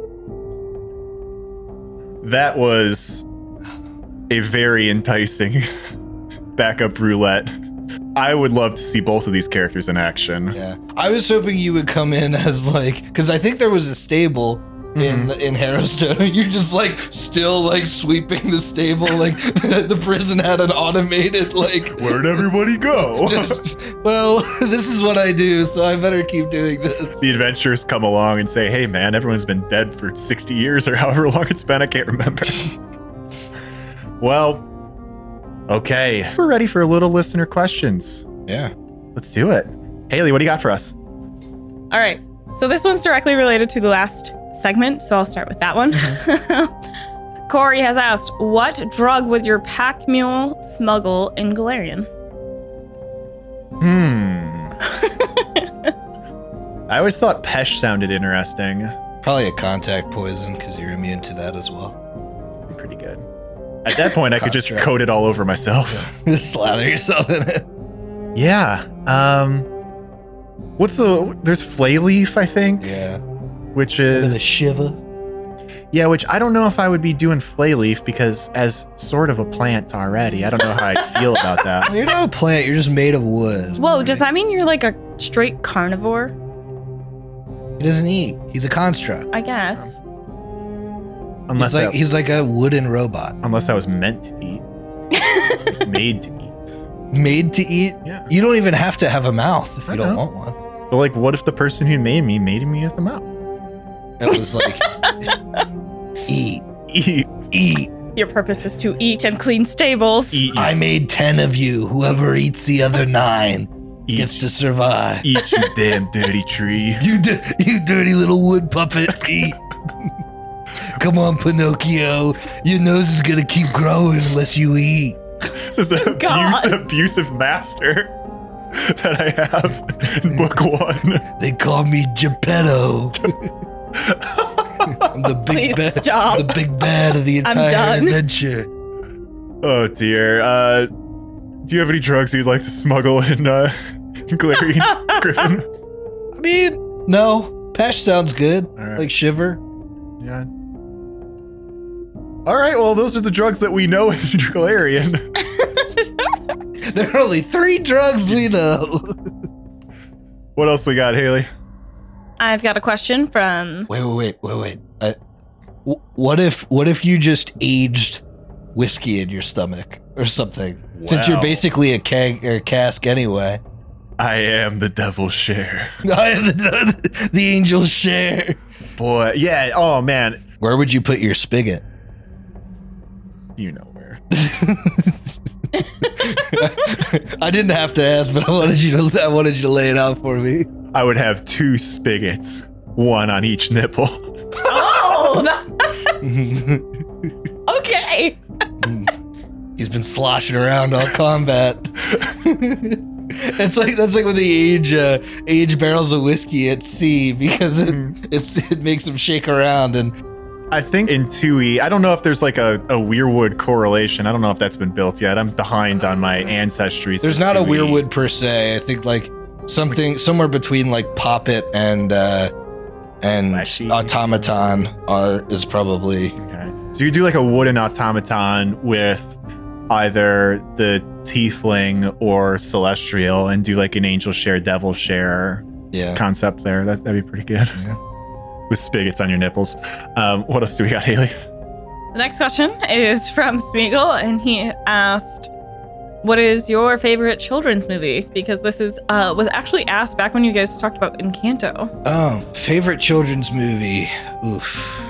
that was a very enticing backup roulette. I would love to see both of these characters in action. Yeah, I was hoping you would come in as like because I think there was a stable in mm-hmm. in Harrowstone. You're just like still like sweeping the stable, like the prison had an automated like. Where'd everybody go? Just, well, this is what I do, so I better keep doing this. the adventurers come along and say, hey man, everyone's been dead for 60 years or however long it's been. I can't remember. well, okay. We're ready for a little listener questions. Yeah. Let's do it. Haley, what do you got for us? All right. So this one's directly related to the last segment, so I'll start with that one. Corey has asked, "What drug would your pack mule smuggle in Golarion?" Hmm. I always thought Pesh sounded interesting. Probably a contact poison because you're immune to that as well. Pretty good. At that point, I could just coat it all over myself. Slather yourself in it. Yeah. Um. What's the? There's Flayleaf, I think, Yeah. Which With a is shiver. yeah. Which I don't know if I would be doing Flayleaf because as sort of a plant already, I don't know how I'd feel about that. You're not a plant. You're just made of wood. Whoa, does that mean you're like a straight carnivore? He doesn't eat. He's a construct. I guess. Unless he's like I, he's like a wooden robot, unless I was meant to eat, made to eat. made to eat. Yeah. You don't even have to have a mouth if I you don't know. want one. But like, what if the person who made me made me with a mouth? It was like eat, Eat, eat. Your purpose is to eat and clean stables. eat, you, I made ten of you. Whoever eats the other nine eat, gets to survive. eat, you damn dirty tree. You, di- you dirty little wood puppet. Eat. Come on, Pinocchio. Your nose is gonna keep growing unless you eat. This is an God. abuse, abusive master that I have in book one. They call me Geppetto. I'm the big Please bad, stop. the big bad of the entire done. adventure. Oh dear. Uh, do you have any drugs you'd like to smuggle in uh, Golarion Griffin? I mean, no. Pesh sounds good. All right. Like Shiver. Yeah. All right. Well, those are the drugs that we know in Golarion. There are only three drugs we know. What else we got, Haley? I've got a question from Wait, wait, wait, wait, wait. I, w- what if, what if you just aged whiskey in your stomach or something? Since you're basically a keg or cask anyway. I am the devil's share. I am the, the angel's share. Boy, yeah. Oh man, Where would you put your spigot? you know where. I didn't have to ask, but I wanted you to. I wanted you to lay it out for me. I would have two spigots, one on each nipple. Oh that- okay. He's been sloshing around all combat. it's like that's like when they age uh, age barrels of whiskey at sea because it it's, it makes them shake around and I think in 2e, I don't know if there's like a, a Wyrwood correlation. I don't know if that's been built yet. I'm behind on my ancestries. there's not a 2E. wyrwood per se. I think like something somewhere between like poppet and uh, and Flashy. automaton are is probably Okay. So you do like a wooden automaton with either the tiefling or celestial and do like an angel share, devil share yeah. concept there. That, that'd be pretty good. Yeah. With spigots on your nipples. Um, what else do we got, Haley? The next question is from Smeagol, and he asked, "What is your favorite children's movie?" Because this is uh, was actually asked back when you guys talked about Encanto. Oh, favorite children's movie. Oof.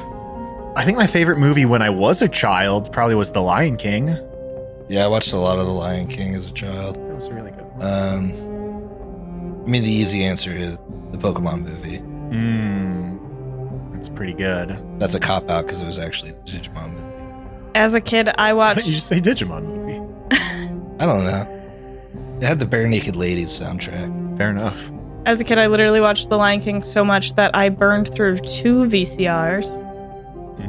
I think my favorite movie when I was a child probably was The Lion King. Yeah, I watched a lot of The Lion King as a child. That was a really good one. Um, I mean, the easy answer is the Pokemon movie. Mm, that's pretty good. That's a cop out because it was actually the Digimon movie. As a kid, I Why watched. don't you just say Digimon movie? I don't know. It had the Barenaked Ladies soundtrack. Fair enough. As a kid, I literally watched The Lion King so much that I burned through two VCRs,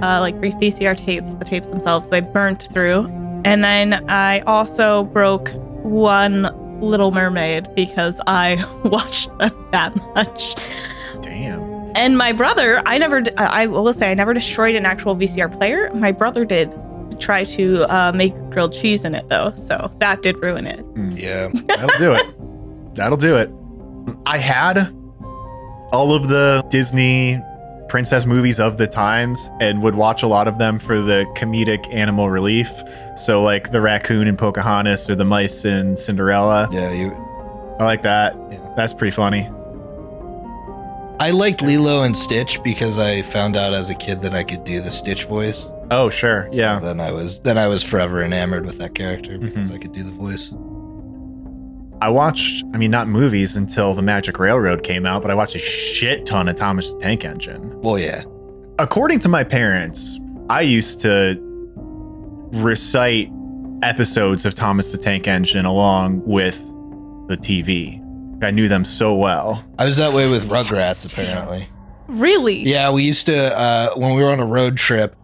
uh, like three VCR tapes. The tapes themselves, they burnt through, and then I also broke one Little Mermaid because I watched them that much. Damn. And my brother, I never, I will say, I never destroyed an actual VCR player. My brother did try to uh, make grilled cheese in it, though, so that did ruin it. Yeah. That'll do it. That'll do it. I had all of the Disney princess movies of the times and would watch a lot of them for the comedic animal relief. So, like the raccoon in Pocahontas or the mice in Cinderella. Yeah. You. I like that. Yeah. That's pretty funny. I liked Lilo and Stitch because I found out as a kid that I could do the Stitch voice. Oh, sure. Yeah. Then I was then I was forever enamored with that character because Mhm. I could do the voice. I watched, I mean, not movies until The Magic Railroad came out, but I watched a shit ton of Thomas the Tank Engine. Well, yeah. according to my parents, I used to recite episodes of Thomas the Tank Engine along with the TV. I knew them so well. I was that way with Rugrats apparently. Really? Yeah, we used to uh, when we were on a road trip.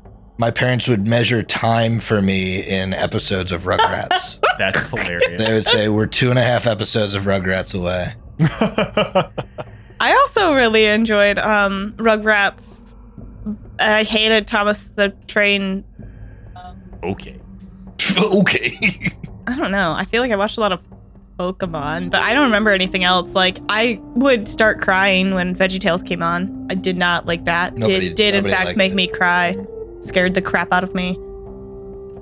My parents would measure time for me in episodes of Rugrats. That's hilarious. they would say we're two and a half episodes of Rugrats away. I also really enjoyed um, Rugrats. I hated Thomas the Train. okay. okay. I don't know. I feel like I watched a lot of Pokemon, but I don't remember anything else. Like I would start crying when VeggieTales came on. I did not like that. Nobody- it did in fact make it. me cry. Scared the crap out of me.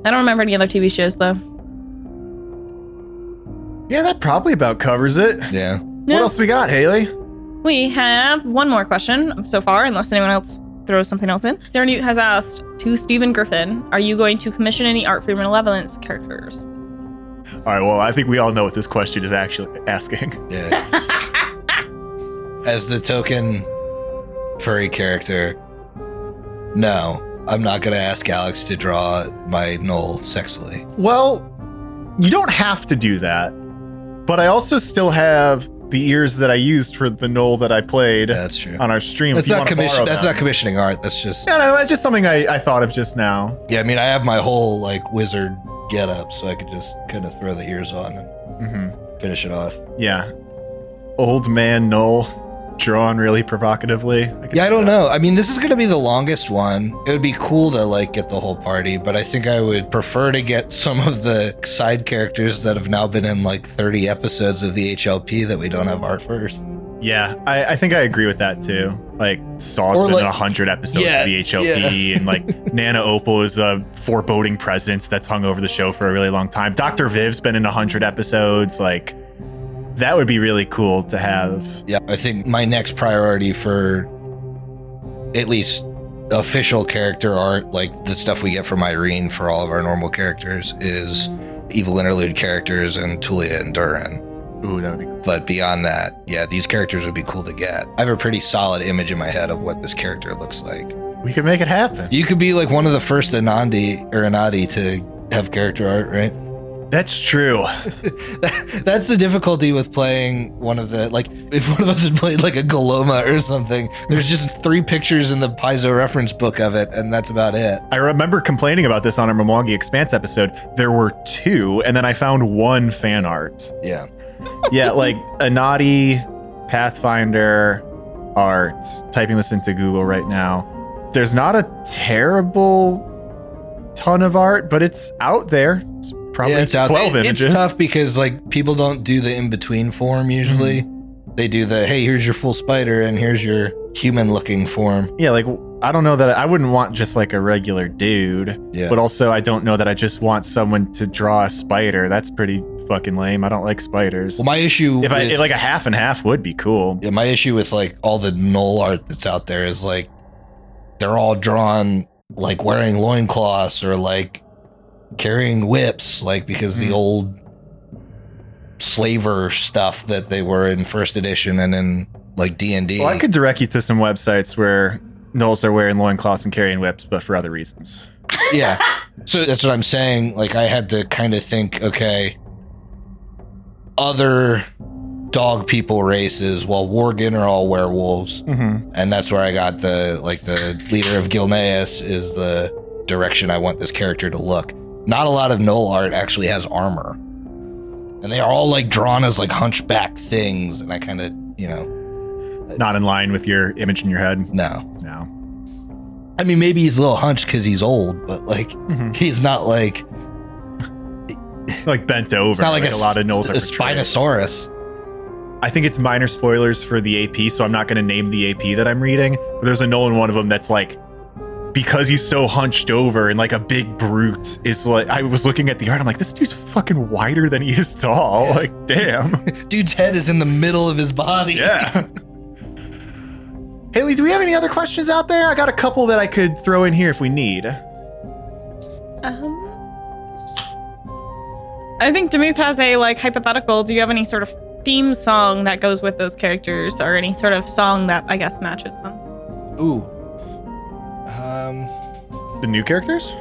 I don't remember any other TV shows though. Yeah, that probably about covers it. Yeah. Yeah. What else we got, Haley? We have one more question so far, unless anyone else throws something else in. Sarah Newt has asked to Stephen Griffin, "Are you going to commission any art for your Malevolence characters?" All right, well, I think we all know what this question is actually asking. Yeah. As the token furry character, no. I'm not gonna ask Alex to draw my Gnoll sexily. Well, you don't have to do that, but I also still have the ears that I used for the Gnoll that I played Yeah, that's true. on our stream. That's not commission. That's not commissioning art. That's just Yeah, no, just something I, I thought of just now. yeah. I mean, I have my whole like wizard get up, so I could just kind of throw the ears on and hmm finish it off. Yeah, old man Gnoll drawn really provocatively. could Yeah, I don't that. know. I mean, this is going to be the longest one. It would be cool to like get the whole party, but I think I would prefer to get some of the side characters that have now been in like 30 episodes of the HLP that we don't have art first. Yeah, I, I think I agree with that too. Like Saw's Or been like- in a hundred episodes Yeah, of the HLP, and like Nana Opal is a foreboding presence that's hung over the show for a really long time. Doctor Viv's been in a hundred episodes. Like that would be really cool to have. Yeah, I think my next priority for at least official character art, like the stuff we get from Irene for all of our normal characters, is evil interlude characters and Tulia and Durin. Ooh, that would be cool. But beyond that, yeah, these characters would be cool to get. I have a pretty solid image in my head of what this character looks like. We could make it happen. You could be like one of the first Anandi or Anadi to have character art, right? That's true. That's the difficulty with playing one of the like if one of us had played like a Goloma or something, there's just three pictures in the Paizo reference book of it, and that's about it. I remember complaining about this on our Mwangi Expanse episode. There were two, and then I found one fan art. Yeah. yeah, like a naughty Pathfinder art. Typing this into Google right now. There's not a terrible ton of art, but it's out there. It's probably yeah, it's 12 it- images. It's tough because like people don't do the in between form usually. Mm-hmm. They do the hey, here's your full spider and here's your human looking form. Yeah, like I don't know that I wouldn't want just like a regular dude, Yeah. but also I don't know that I just want someone to draw a spider. That's pretty fucking lame. I don't like spiders. well, my issue if I if like a half and half would be cool. Yeah, my issue with like all the gnoll art that's out there is like they're all drawn like wearing loincloths or like carrying whips, like because Mhm. the old slaver stuff that they were in first edition and in like D and D. Well, I could direct you to some websites where gnolls are wearing loincloths and carrying whips, but for other reasons. Yeah. So that's what I'm saying. Like I had to kind of think, okay, other dog people races, well, Worgen are all werewolves. Mm-hmm. and that's where I got the like the leader of Gilneas is the direction I want this character to look. Not a lot of Gnoll art actually has armor, and they are all like drawn as like hunchback things, and I kind of you know Not in line with your image in your head. no. No. I mean, maybe he's a little hunched because he's old, but like Mhm. he's not like Like bent over. it's not like, a, lot of gnolls a are portrayed. Spinosaurus. I think it's minor spoilers for the AP, so I'm not going to name the AP that I'm reading. But there's a Nolan in one of them that's like, because he's so hunched over and like a big brute is like. I was looking at the art. I'm like, this dude's fucking wider than he is tall. Like, damn. Dude's head is in the middle of his body. Yeah. Haley, do we have any other questions out there? I got a couple that I could throw in here if we need. Um, I think Demuth has a like hypothetical. Do you have any sort of theme song that goes with those characters, or any sort of song that I guess matches them? Ooh. Um. The new characters?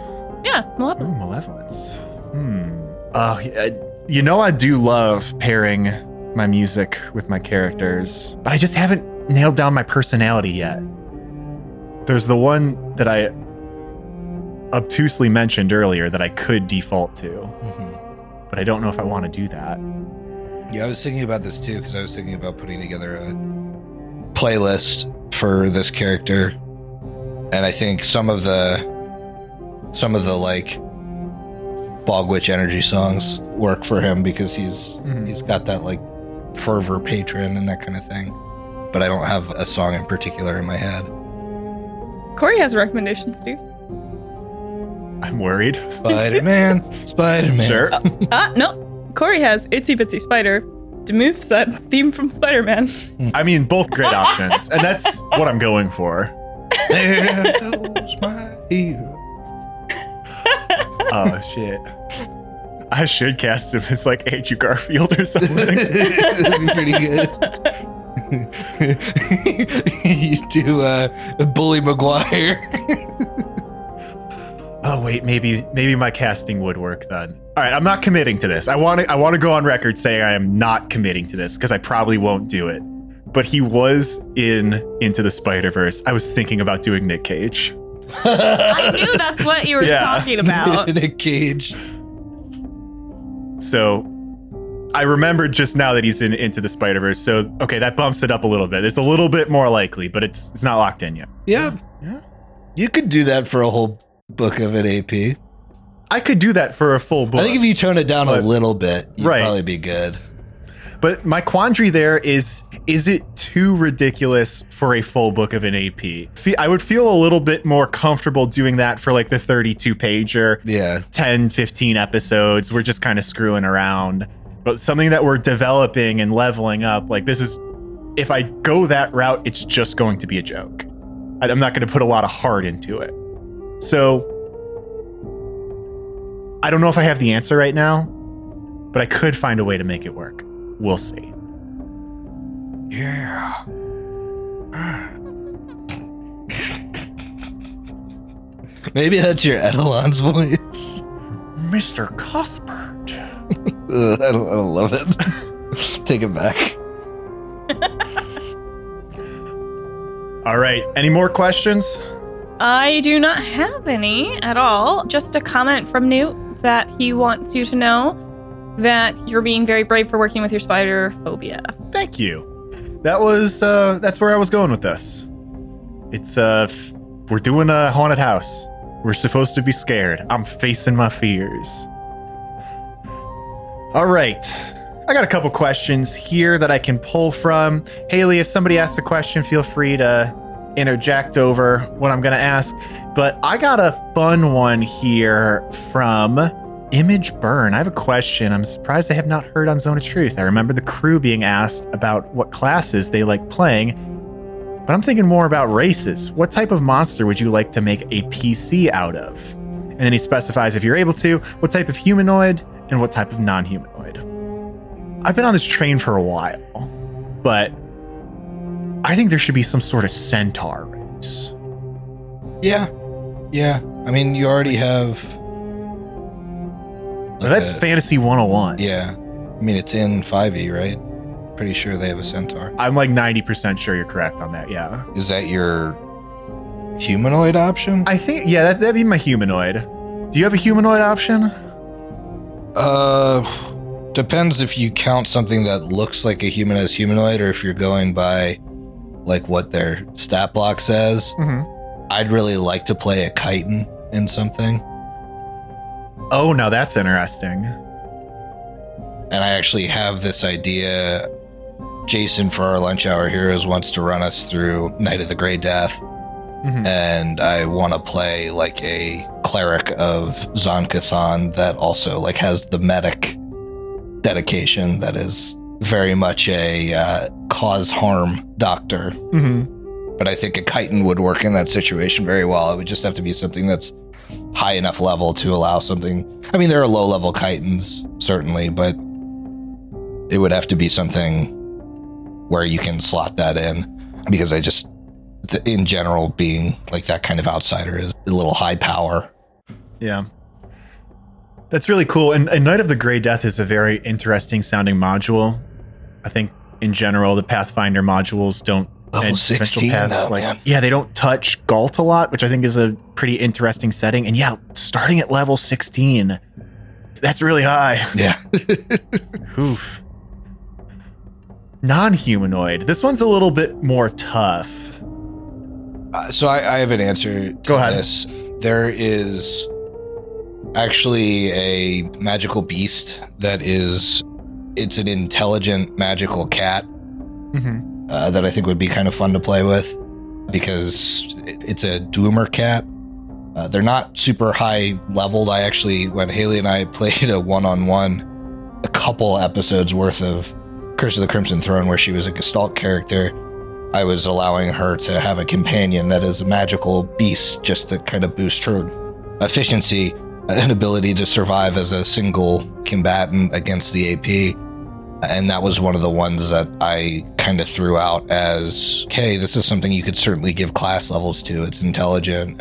Yeah, Oh, Malevolent. Malevolence. Hmm. Oh, yeah, you know, I do love pairing my music with my characters, but I just haven't nailed down my personality yet. There's the one that I obtusely mentioned earlier that I could default to, mhm. but I don't know if I want to do that. Yeah, I was thinking about this too because I was thinking about putting together a playlist for this character, and I think some of the some of the like Bog Witch energy songs work for him because he's Mhm. he's got that like fervor patron and that kind of thing. But I don't have a song in particular in my head. Corey has recommendations, Steve. I'm worried. Spider Man, Spider Man. Sure. Ah, no. Corey has Itsy Bitsy Spider. Demuth said theme from Spider Man. I mean, both great options, and that's what I'm going for. There goes my hero. Oh shit. I should cast him as like Andrew Garfield or something. That'd be pretty good. you do uh, Bully Maguire. Oh wait, maybe maybe my casting would work then. All right, I'm not committing to this. I want to I want to go on record saying I am not committing to this because I probably won't do it. But he was in Into the Spider Verse. I was thinking about doing Nick Cage. I knew that's what you were Yeah. talking about. Nick cage. So I remembered just now that he's in Into the Spider Verse. So okay, that bumps it up a little bit. It's a little bit more likely, but it's it's not locked in yet. Yeah. Yeah. You could do that for a whole book of an AP. I could do that for a full book. I think if you tone it down But- a little bit, you'd Right. probably be good. But my quandary there is is it too ridiculous for a full book of an AP? Fe- I would feel a little bit more comfortable doing that for like the 32 pager, Yeah. 10, 15 episodes. We're just kind of screwing around. But something that we're developing and leveling up, like this is, if I go that route, it's just going to be a joke. I'm not going to put a lot of heart into it. So I don't know if I have the answer right now, but I could find a way to make it work. We'll see. Yeah. Maybe that's your Edelon's voice. Mr. Cuthbert. Ugh, I, don't, I don't love it. Take it back. All right. Any more questions? I do not have any at all. Just a comment from Newt that he wants you to know that you're being very brave for working with your spider phobia. Thank you. That was uh that's where I was going with this. It's uh f- we're doing a haunted house. We're supposed to be scared. I'm facing my fears. All right. I got a couple questions here that I can pull from. Haley, if somebody asks a question, feel free to interject over what I'm going to ask. But I got a fun one here from Image Burn. I have a question. I'm surprised I have not heard on Zone of Truth. I remember the crew being asked about what classes they like playing, but I'm thinking more about races. What type of monster would you like to make a PC out of? And then he specifies if you're able to, what type of humanoid and what type of non humanoid. I've been on this train for a while, but I think there should be some sort of centaur race. Yeah. Yeah. I mean, you already have. Now, that's like a- fantasy 101. Yeah. I mean, it's in 5e, right? Pretty sure they have a centaur. I'm like 90% sure you're correct on that. Yeah. Is that your humanoid option? I think, yeah, that, that'd be my humanoid. Do you have a humanoid option? Uh, depends if you count something that looks like a human as humanoid or if you're going by like what their stat block says. Mm-hmm. I'd really like to play a chitin in something. Oh, now that's interesting. And I actually have this idea. Jason for our lunch hour heroes wants to run us through Night of the Grey Death. Mhm. and I want to play like a cleric of Zon-Kuthon that also like has the medic dedication that is very much a uh, cause harm doctor. Mm-hmm. But I think a chitin would work in that situation very well. It would just have to be something that's high enough level to allow something. I mean, there are low level chitins certainly, but it would have to be something where you can slot that in because I just in general being like that kind of outsider is a little high power Yeah. That's really cool. And, and Night of the Grey Death is a very interesting sounding module. I think in general, the Pathfinder modules don't. Level 16 Path, though, like, man. Yeah, they don't touch Galt a lot, which I think is a pretty interesting setting. And yeah, starting at level 16, that's really high. yeah Oof. Non humanoid. This one's a little bit more tough. Uh, so I, I have an answer to Go ahead. this there is actually a magical beast that is it's an intelligent magical cat Mm-hmm. Uh, that I think would be kind of fun to play with because it's a doomer cat. Uh, they're not super high leveled. I actually, when Haley and I played a one on one, a couple episodes worth of Curse of the Crimson Throne, where she was a Gestalt character, I was allowing her to have a companion that is a magical beast just to kind of boost her efficiency and ability to survive as a single combatant against the AP and that was one of the ones that I kind of threw out as, "Hey, this is something you could certainly give class levels to. It's intelligent,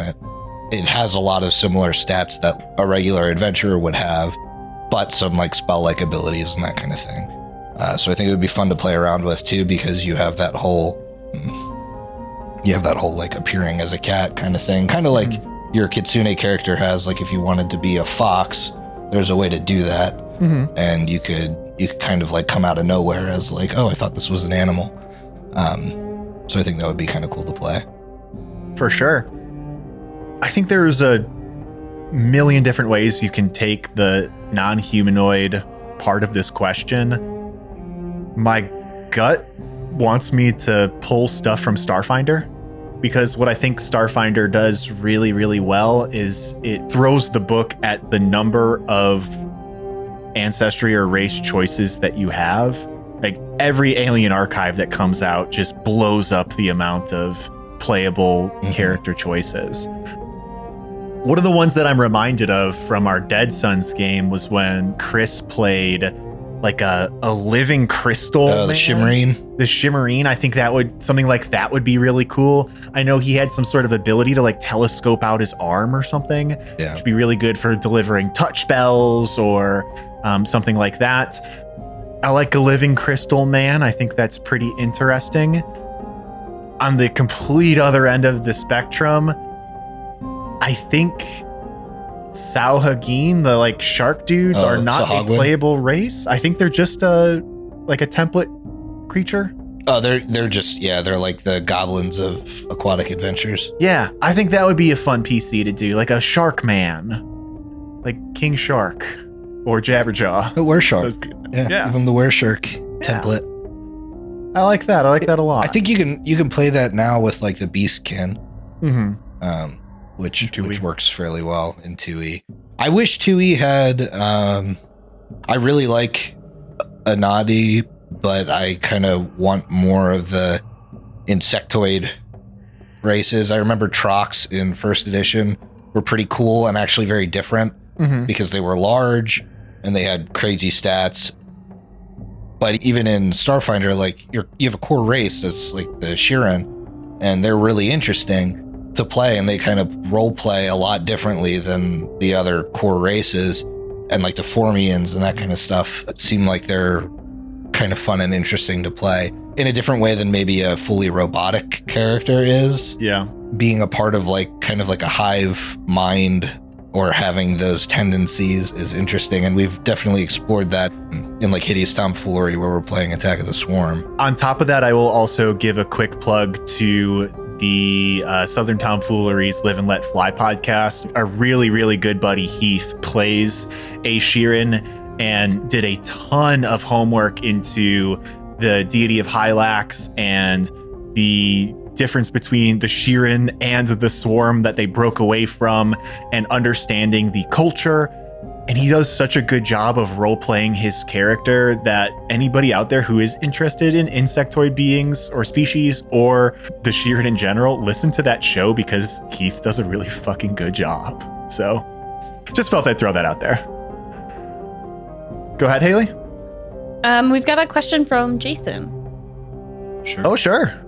it has a lot of similar stats that a regular adventurer would have, but some like spell like abilities and that kind of thing. Uh, so I think it would be fun to play around with too because you have that whole mm, you have that whole like appearing as a cat kind of thing, kind of like your Kitsune character has. Like if you wanted to be a fox, there's a way to do that, hmm and you could you could kind of like come out of nowhere as like oh I thought this was an animal. Um, so I think that would be kind of cool to play. For sure. I think there's a million different ways you can take the non humanoid part of this question. My gut wants me to pull stuff from Starfinder because what I think Starfinder does really, really well is it throws the book at the number of ancestry or race choices that you have. Like every alien archive that comes out just blows up the amount of playable Mhm. character choices. One of the ones that I'm reminded of from our Dead Suns game was when Chris played like a, a living crystal. Oh, the man shimmering. the Shimreen i think that would something like that would be really cool i know he had some sort of ability to like telescope out his arm or something Yeah. which would be really good for delivering touch spells or um, something like that i like a living crystal man i think that's pretty interesting on the complete other end of the spectrum i think Sahuagin, the like shark dudes, Oh, are not a playable race. I think they're just a like a template creature. Oh, they're they're just yeah, they're like the goblins of aquatic adventures. Yeah, I think that would be a fun PC to do, like a shark man, like King Shark or Jabberjaw. The were shark. Those- Yeah, Yeah. give them the were shark Yeah. template. I like that. I like that a lot. I think you can you can play that now with like the beastkin, hmm um, which which works fairly well in 2e. I wish 2e had. Um, I really like Anadi, but I kind of want more of the insectoid races. I remember Trox in first edition were pretty cool and actually very different. Hmm because they were large and they had crazy stats. But even in Starfinder, like you're, you have a core race that's like the Shirren, and they're really interesting to play, and they kind of role play a lot differently than the other core races, and like the Formians and that kind of stuff seem like they're kind of fun and interesting to play in a different way than maybe a fully robotic character is Yeah. being a part of like kind of like a hive mind or having those tendencies is interesting and we've definitely explored that in like hideous tomfoolery where we're playing attack of the swarm On top of that, I will also give a quick plug to the uh, Southern Tomfooleries Live and Let Fly podcast. Our really, really good buddy Heath plays a Shirren and did a ton of homework into the deity of Hylax and the difference between the Shirren and the swarm that they broke away from and understanding the culture and he does such a good job of role playing his character that anybody out there who is interested in insectoid beings or species or the Shirren in general, listen to that show because Keith does a really fucking good job. So just felt I'd throw that out there. Go ahead, Haley. Um, we've got a question from Jason. sure Oh, sure.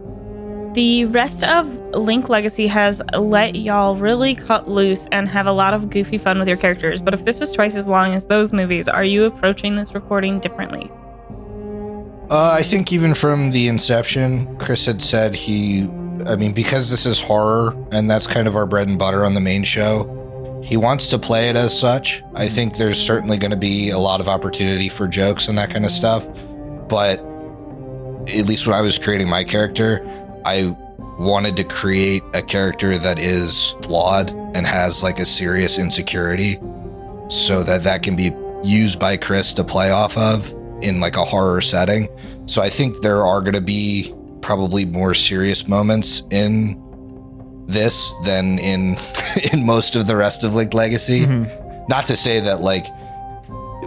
The rest of Linked Legacy has let y'all really cut loose and have a lot of goofy fun with your characters. But if this is twice as long as those movies, are you approaching this recording differently? uh, i think even from the inception chris had said he i mean because this is horror and that's kind of our bread and butter on the main show he wants to play it as such i think there's certainly going to be a lot of opportunity for jokes and that kind of stuff but at least when I was creating my character, I wanted to create a character that is flawed and has like a serious insecurity so that that can be used by Chris to play off of in like a horror setting. So I think there are going to be probably more serious moments in this than in in most of the rest of Linked Legacy. Mhm. Not to say that like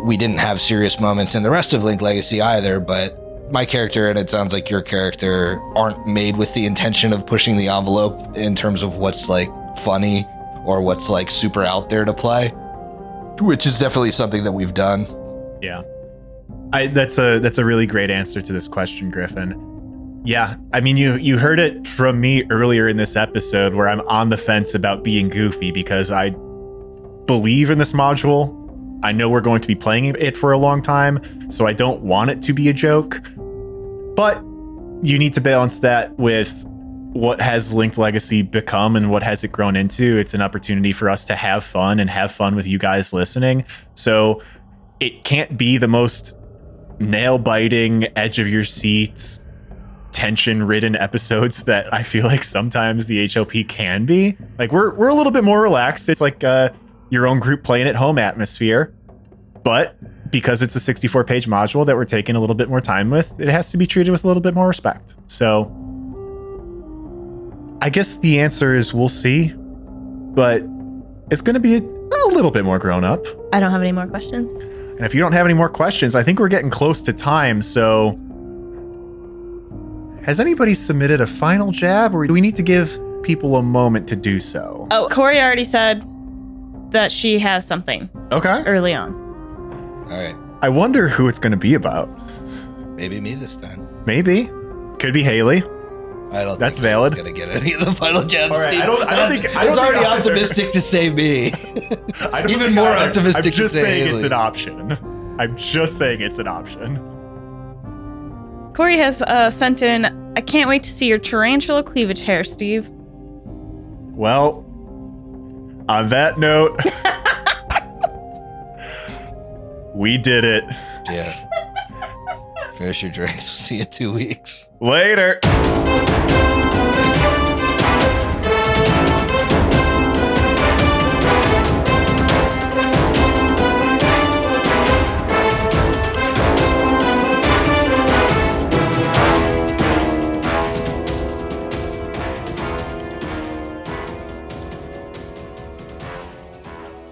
we didn't have serious moments in the rest of Linked Legacy either, but my character and it sounds like your character aren't made with the intention of pushing the envelope in terms of what's like funny or what's like super out there to play, which is definitely something that we've done. Yeah. I, that's a that's a really great answer to this question, Griffin. Yeah, I mean you you heard it from me earlier in this episode where I'm on the fence about being goofy because I believe in this module. I know we're going to be playing it for a long time, so I don't want it to be a joke. But you need to balance that with what has Linked Legacy become and what has it grown into. It's an opportunity for us to have fun and have fun with you guys listening. So it can't be the most nail biting, edge of your seats, tension ridden episodes that I feel like sometimes the HLP can be. Like we're we're a little bit more relaxed. It's like uh, your own group playing at home atmosphere. But because it's a 64 page module that we're taking a little bit more time with, it has to be treated with a little bit more respect. So I guess the answer is we'll see, but it's going to be a, a little bit more grown up. I don't have any more questions. And if you don't have any more questions, I think we're getting close to time. So, has anybody submitted a final jab, or do we need to give people a moment to do so? Oh, Corey already said that she has something Okay. early on. All right. I wonder who it's going to be about. Maybe me this time. Maybe. Could be Haley. I don't That's think valid. gonna get any of the final jabs. All right, Steve. I don't- I don't That's- think- I don't it's think already either. optimistic to say me. I don't Even think more either. optimistic I'm to just say saying it's an option. I'm just saying it's an option. Corey has uh, sent in, I can't wait to see your tarantula cleavage hair, Steve. Well, on that note, we did it. yeah. Finish your drinks. We'll see you in two weeks. Later.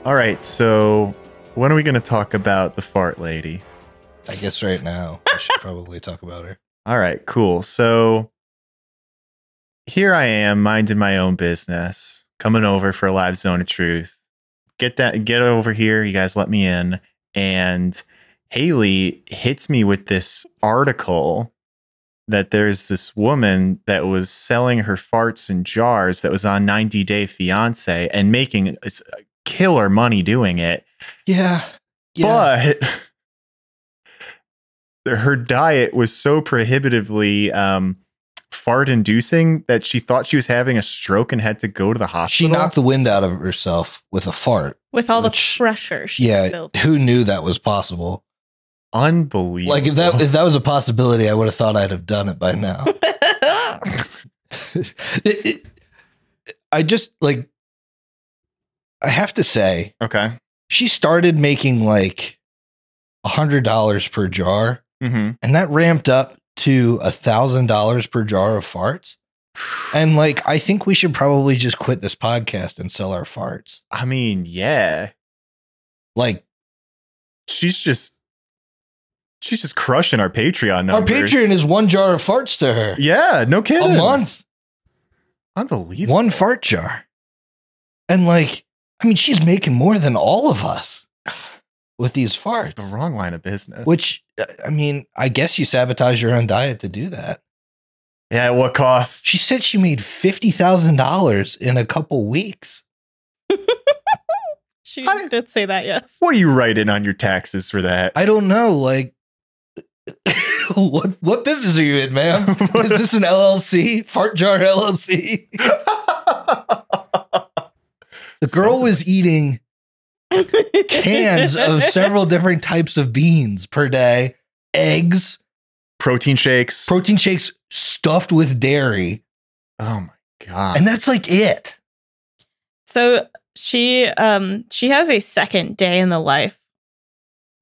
All right, so when are we going to talk about the fart lady? I guess right now we should probably talk about her. All right, cool. So here I am minding my own business, coming over for a live zone of truth. Get that get over here, you guys let me in. And Haley hits me with this article that there's this woman that was selling her farts in jars that was on 90 Day Fiance and making killer money doing it. Yeah. Yeah. but her diet was so prohibitively um, fart inducing that she thought she was having a stroke and had to go to the hospital. she knocked the wind out of herself with a fart. With all Which- the pressure she Yeah. built. Who knew that was possible? Unbelievable. Like if that if that was a possibility, I would have thought I'd have done it by now. It- it- I just like I have to say, okay. she started making like a hundred dollars per jar, hmm and that ramped up to a thousand dollars per jar of farts. And like, I think we should probably just quit this podcast and sell our farts. I mean, yeah. Like, She's just she's just crushing our Patreon our. Patreon is one jar of farts to her Yeah, no kidding. a month, Unbelievable. one fart jar. And like, I mean, she's making more than all of us with these farts. The wrong line of business. Which, uh, I mean, I guess you sabotage your own diet to do that. yeah, at what cost? She said she made $50,000 in a couple weeks. she How did- did say that, yes. What are you writing on your taxes for that? I don't know. Like, what what business are you in, ma'am? Is this an LLC? Fart Jar LLC? The girl was eating cans of several different types of beans per day, eggs, Protein shakes. protein shakes stuffed with dairy, oh my god. and that's like it. So she um she has a second day in the life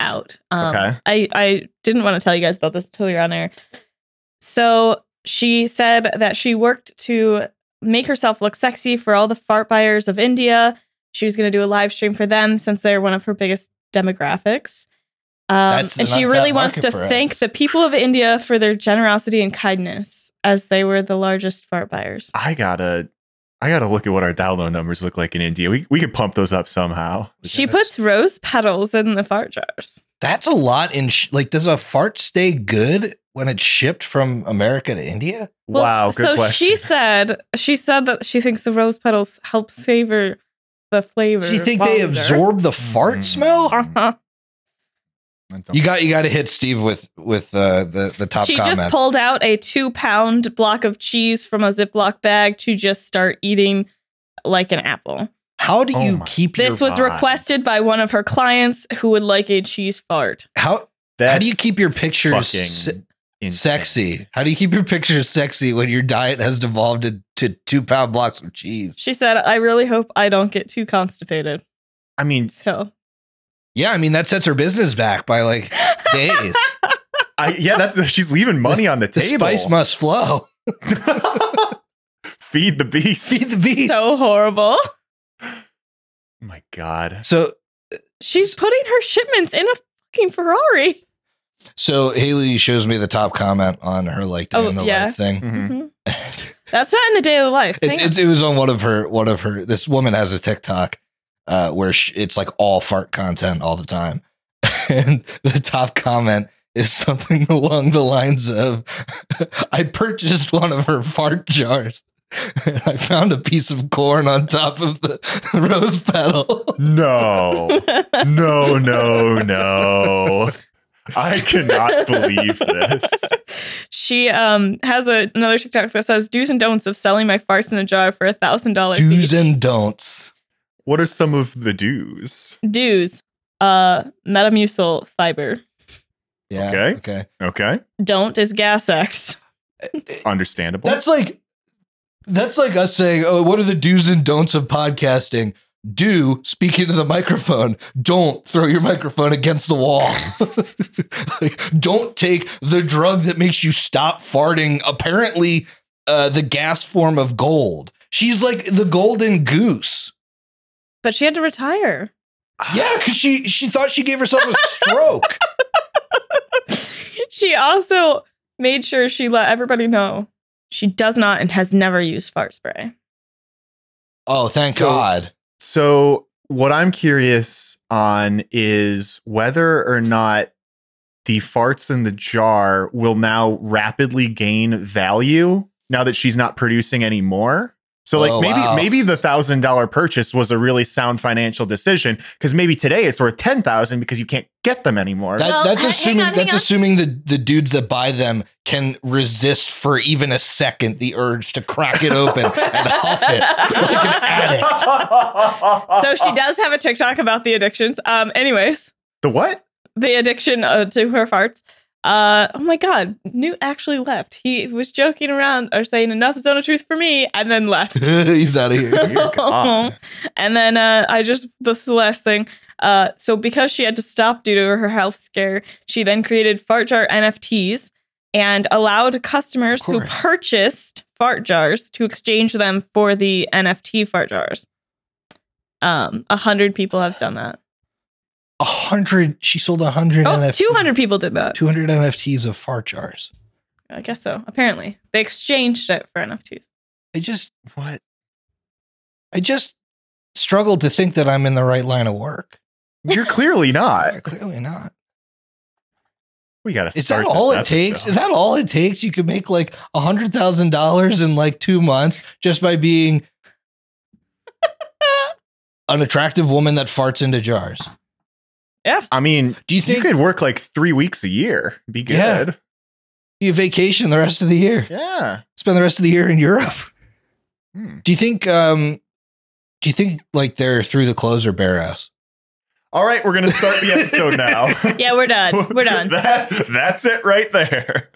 out. Um, Okay. I I didn't want to tell you guys about this until you're on air. So she said that she worked to make herself look sexy for all the fart buyers of India. She was going to do a live stream for them since they're one of her biggest demographics. Um, and she really wants to thank the people of India for their generosity and kindness, as they were the largest fart buyers. I gotta I gotta look at what our download numbers look like in India. We we could pump those up somehow. She puts rose petals in the fart jars. That's a lot in sh- like does a fart stay good when it's shipped from America to India? Well, wow, good so question. she said she said that she thinks the rose petals help savor the flavor. Do you think they absorb the fart Mm. smell? Uh-huh. You got you got to hit Steve with with uh, the the top She comment. just pulled out a two pound block of cheese from a Ziploc bag to just start eating like an apple. how do Oh you my- keep your This was God. requested by one of her clients who would like a cheese fart. how how do you keep your pictures fucking se- insane. sexy? How do you keep your pictures sexy when your diet has devolved into two pound blocks of cheese? She said, I really hope I don't get too constipated. I mean, So Yeah, I mean that sets her business back by like days. I, yeah, that's she's leaving money on the the table. spice must flow. Feed the beast. Feed the beast. so horrible. My God. so uh, She's putting her shipments in a fucking Ferrari. So Haley shows me the top comment on her like day Oh, in the yeah. life thing. Mhm. Mhm. That's not in the daily life. It's, it's, it was on one of her one of her this woman has a tiktok uh where sh it's like all fart content all the time and the top comment is something along the lines of i purchased one of her fart jars and i found a piece of corn on top of the rose petal No. No, no, no. I cannot believe this. she um has a, another TikTok that says do's and don'ts of selling my farts in a jar for a thousand dollars. do's and don'ts What are some of the do's? do's. Uh, Metamucil fiber. yeah Okay. okay Okay. Don't is gas X. Understandable. That's like that's like us saying, "Oh, what are the do's and don'ts of podcasting?" Do speak into the microphone. Don't throw your microphone against the wall. Like, don't take the drug that makes you stop farting. Apparently, uh, the gas form of gold. She's like the golden goose. But she had to retire. Yeah, because she she thought she gave herself a stroke. she also made sure she let everybody know she does not and has never used fart spray. oh, thank So- God. So, what I'm curious on is whether or not the farts in the jar will now rapidly gain value now that she's not producing anymore. So, like Oh, maybe wow. maybe the thousand dollar purchase was a really sound financial decision because maybe today it's worth ten thousand because you can't get them anymore. That, Well, that's assuming on, that's assuming the the dudes that buy them can resist for even a second the urge to crack it open and huff it like an addict. so she does have a TikTok about the addictions. Um, anyways, the what? the addiction uh, to her farts. Uh, oh my god, Newt actually left. He was joking around or saying enough zone of truth for me, and then left. He's out of here. Dear God. and then uh, I just this is the last thing. Uh, so because she had to stop due to her health scare, she then created fart jar NFTs and allowed customers who purchased fart jars to exchange them for the NFT fart jars. Um, a hundred people have done that. A hundred. She sold a hundred. Oh, NFTs. 200 people did that. Two hundred NFTs of fart jars. I guess so. Apparently, they exchanged it for NFTs. I just, What? I just struggled to think that I'm in the right line of work. You're clearly not. Clearly not. We gotta. Is start that all it takes? episode. Is that all it takes? You could make like a hundred thousand dollars in like two months just by being an attractive woman that farts into jars. I mean, Do you think you could work like three weeks a year. Be Yeah. good. you vacation the rest of the year? Yeah. Spend the rest of the year in Europe? Hmm. Do you think? um Do you think like they're through the clothes or bare ass? All right, we're gonna start the episode now. Yeah, we're done. We're done. that, that's it right there.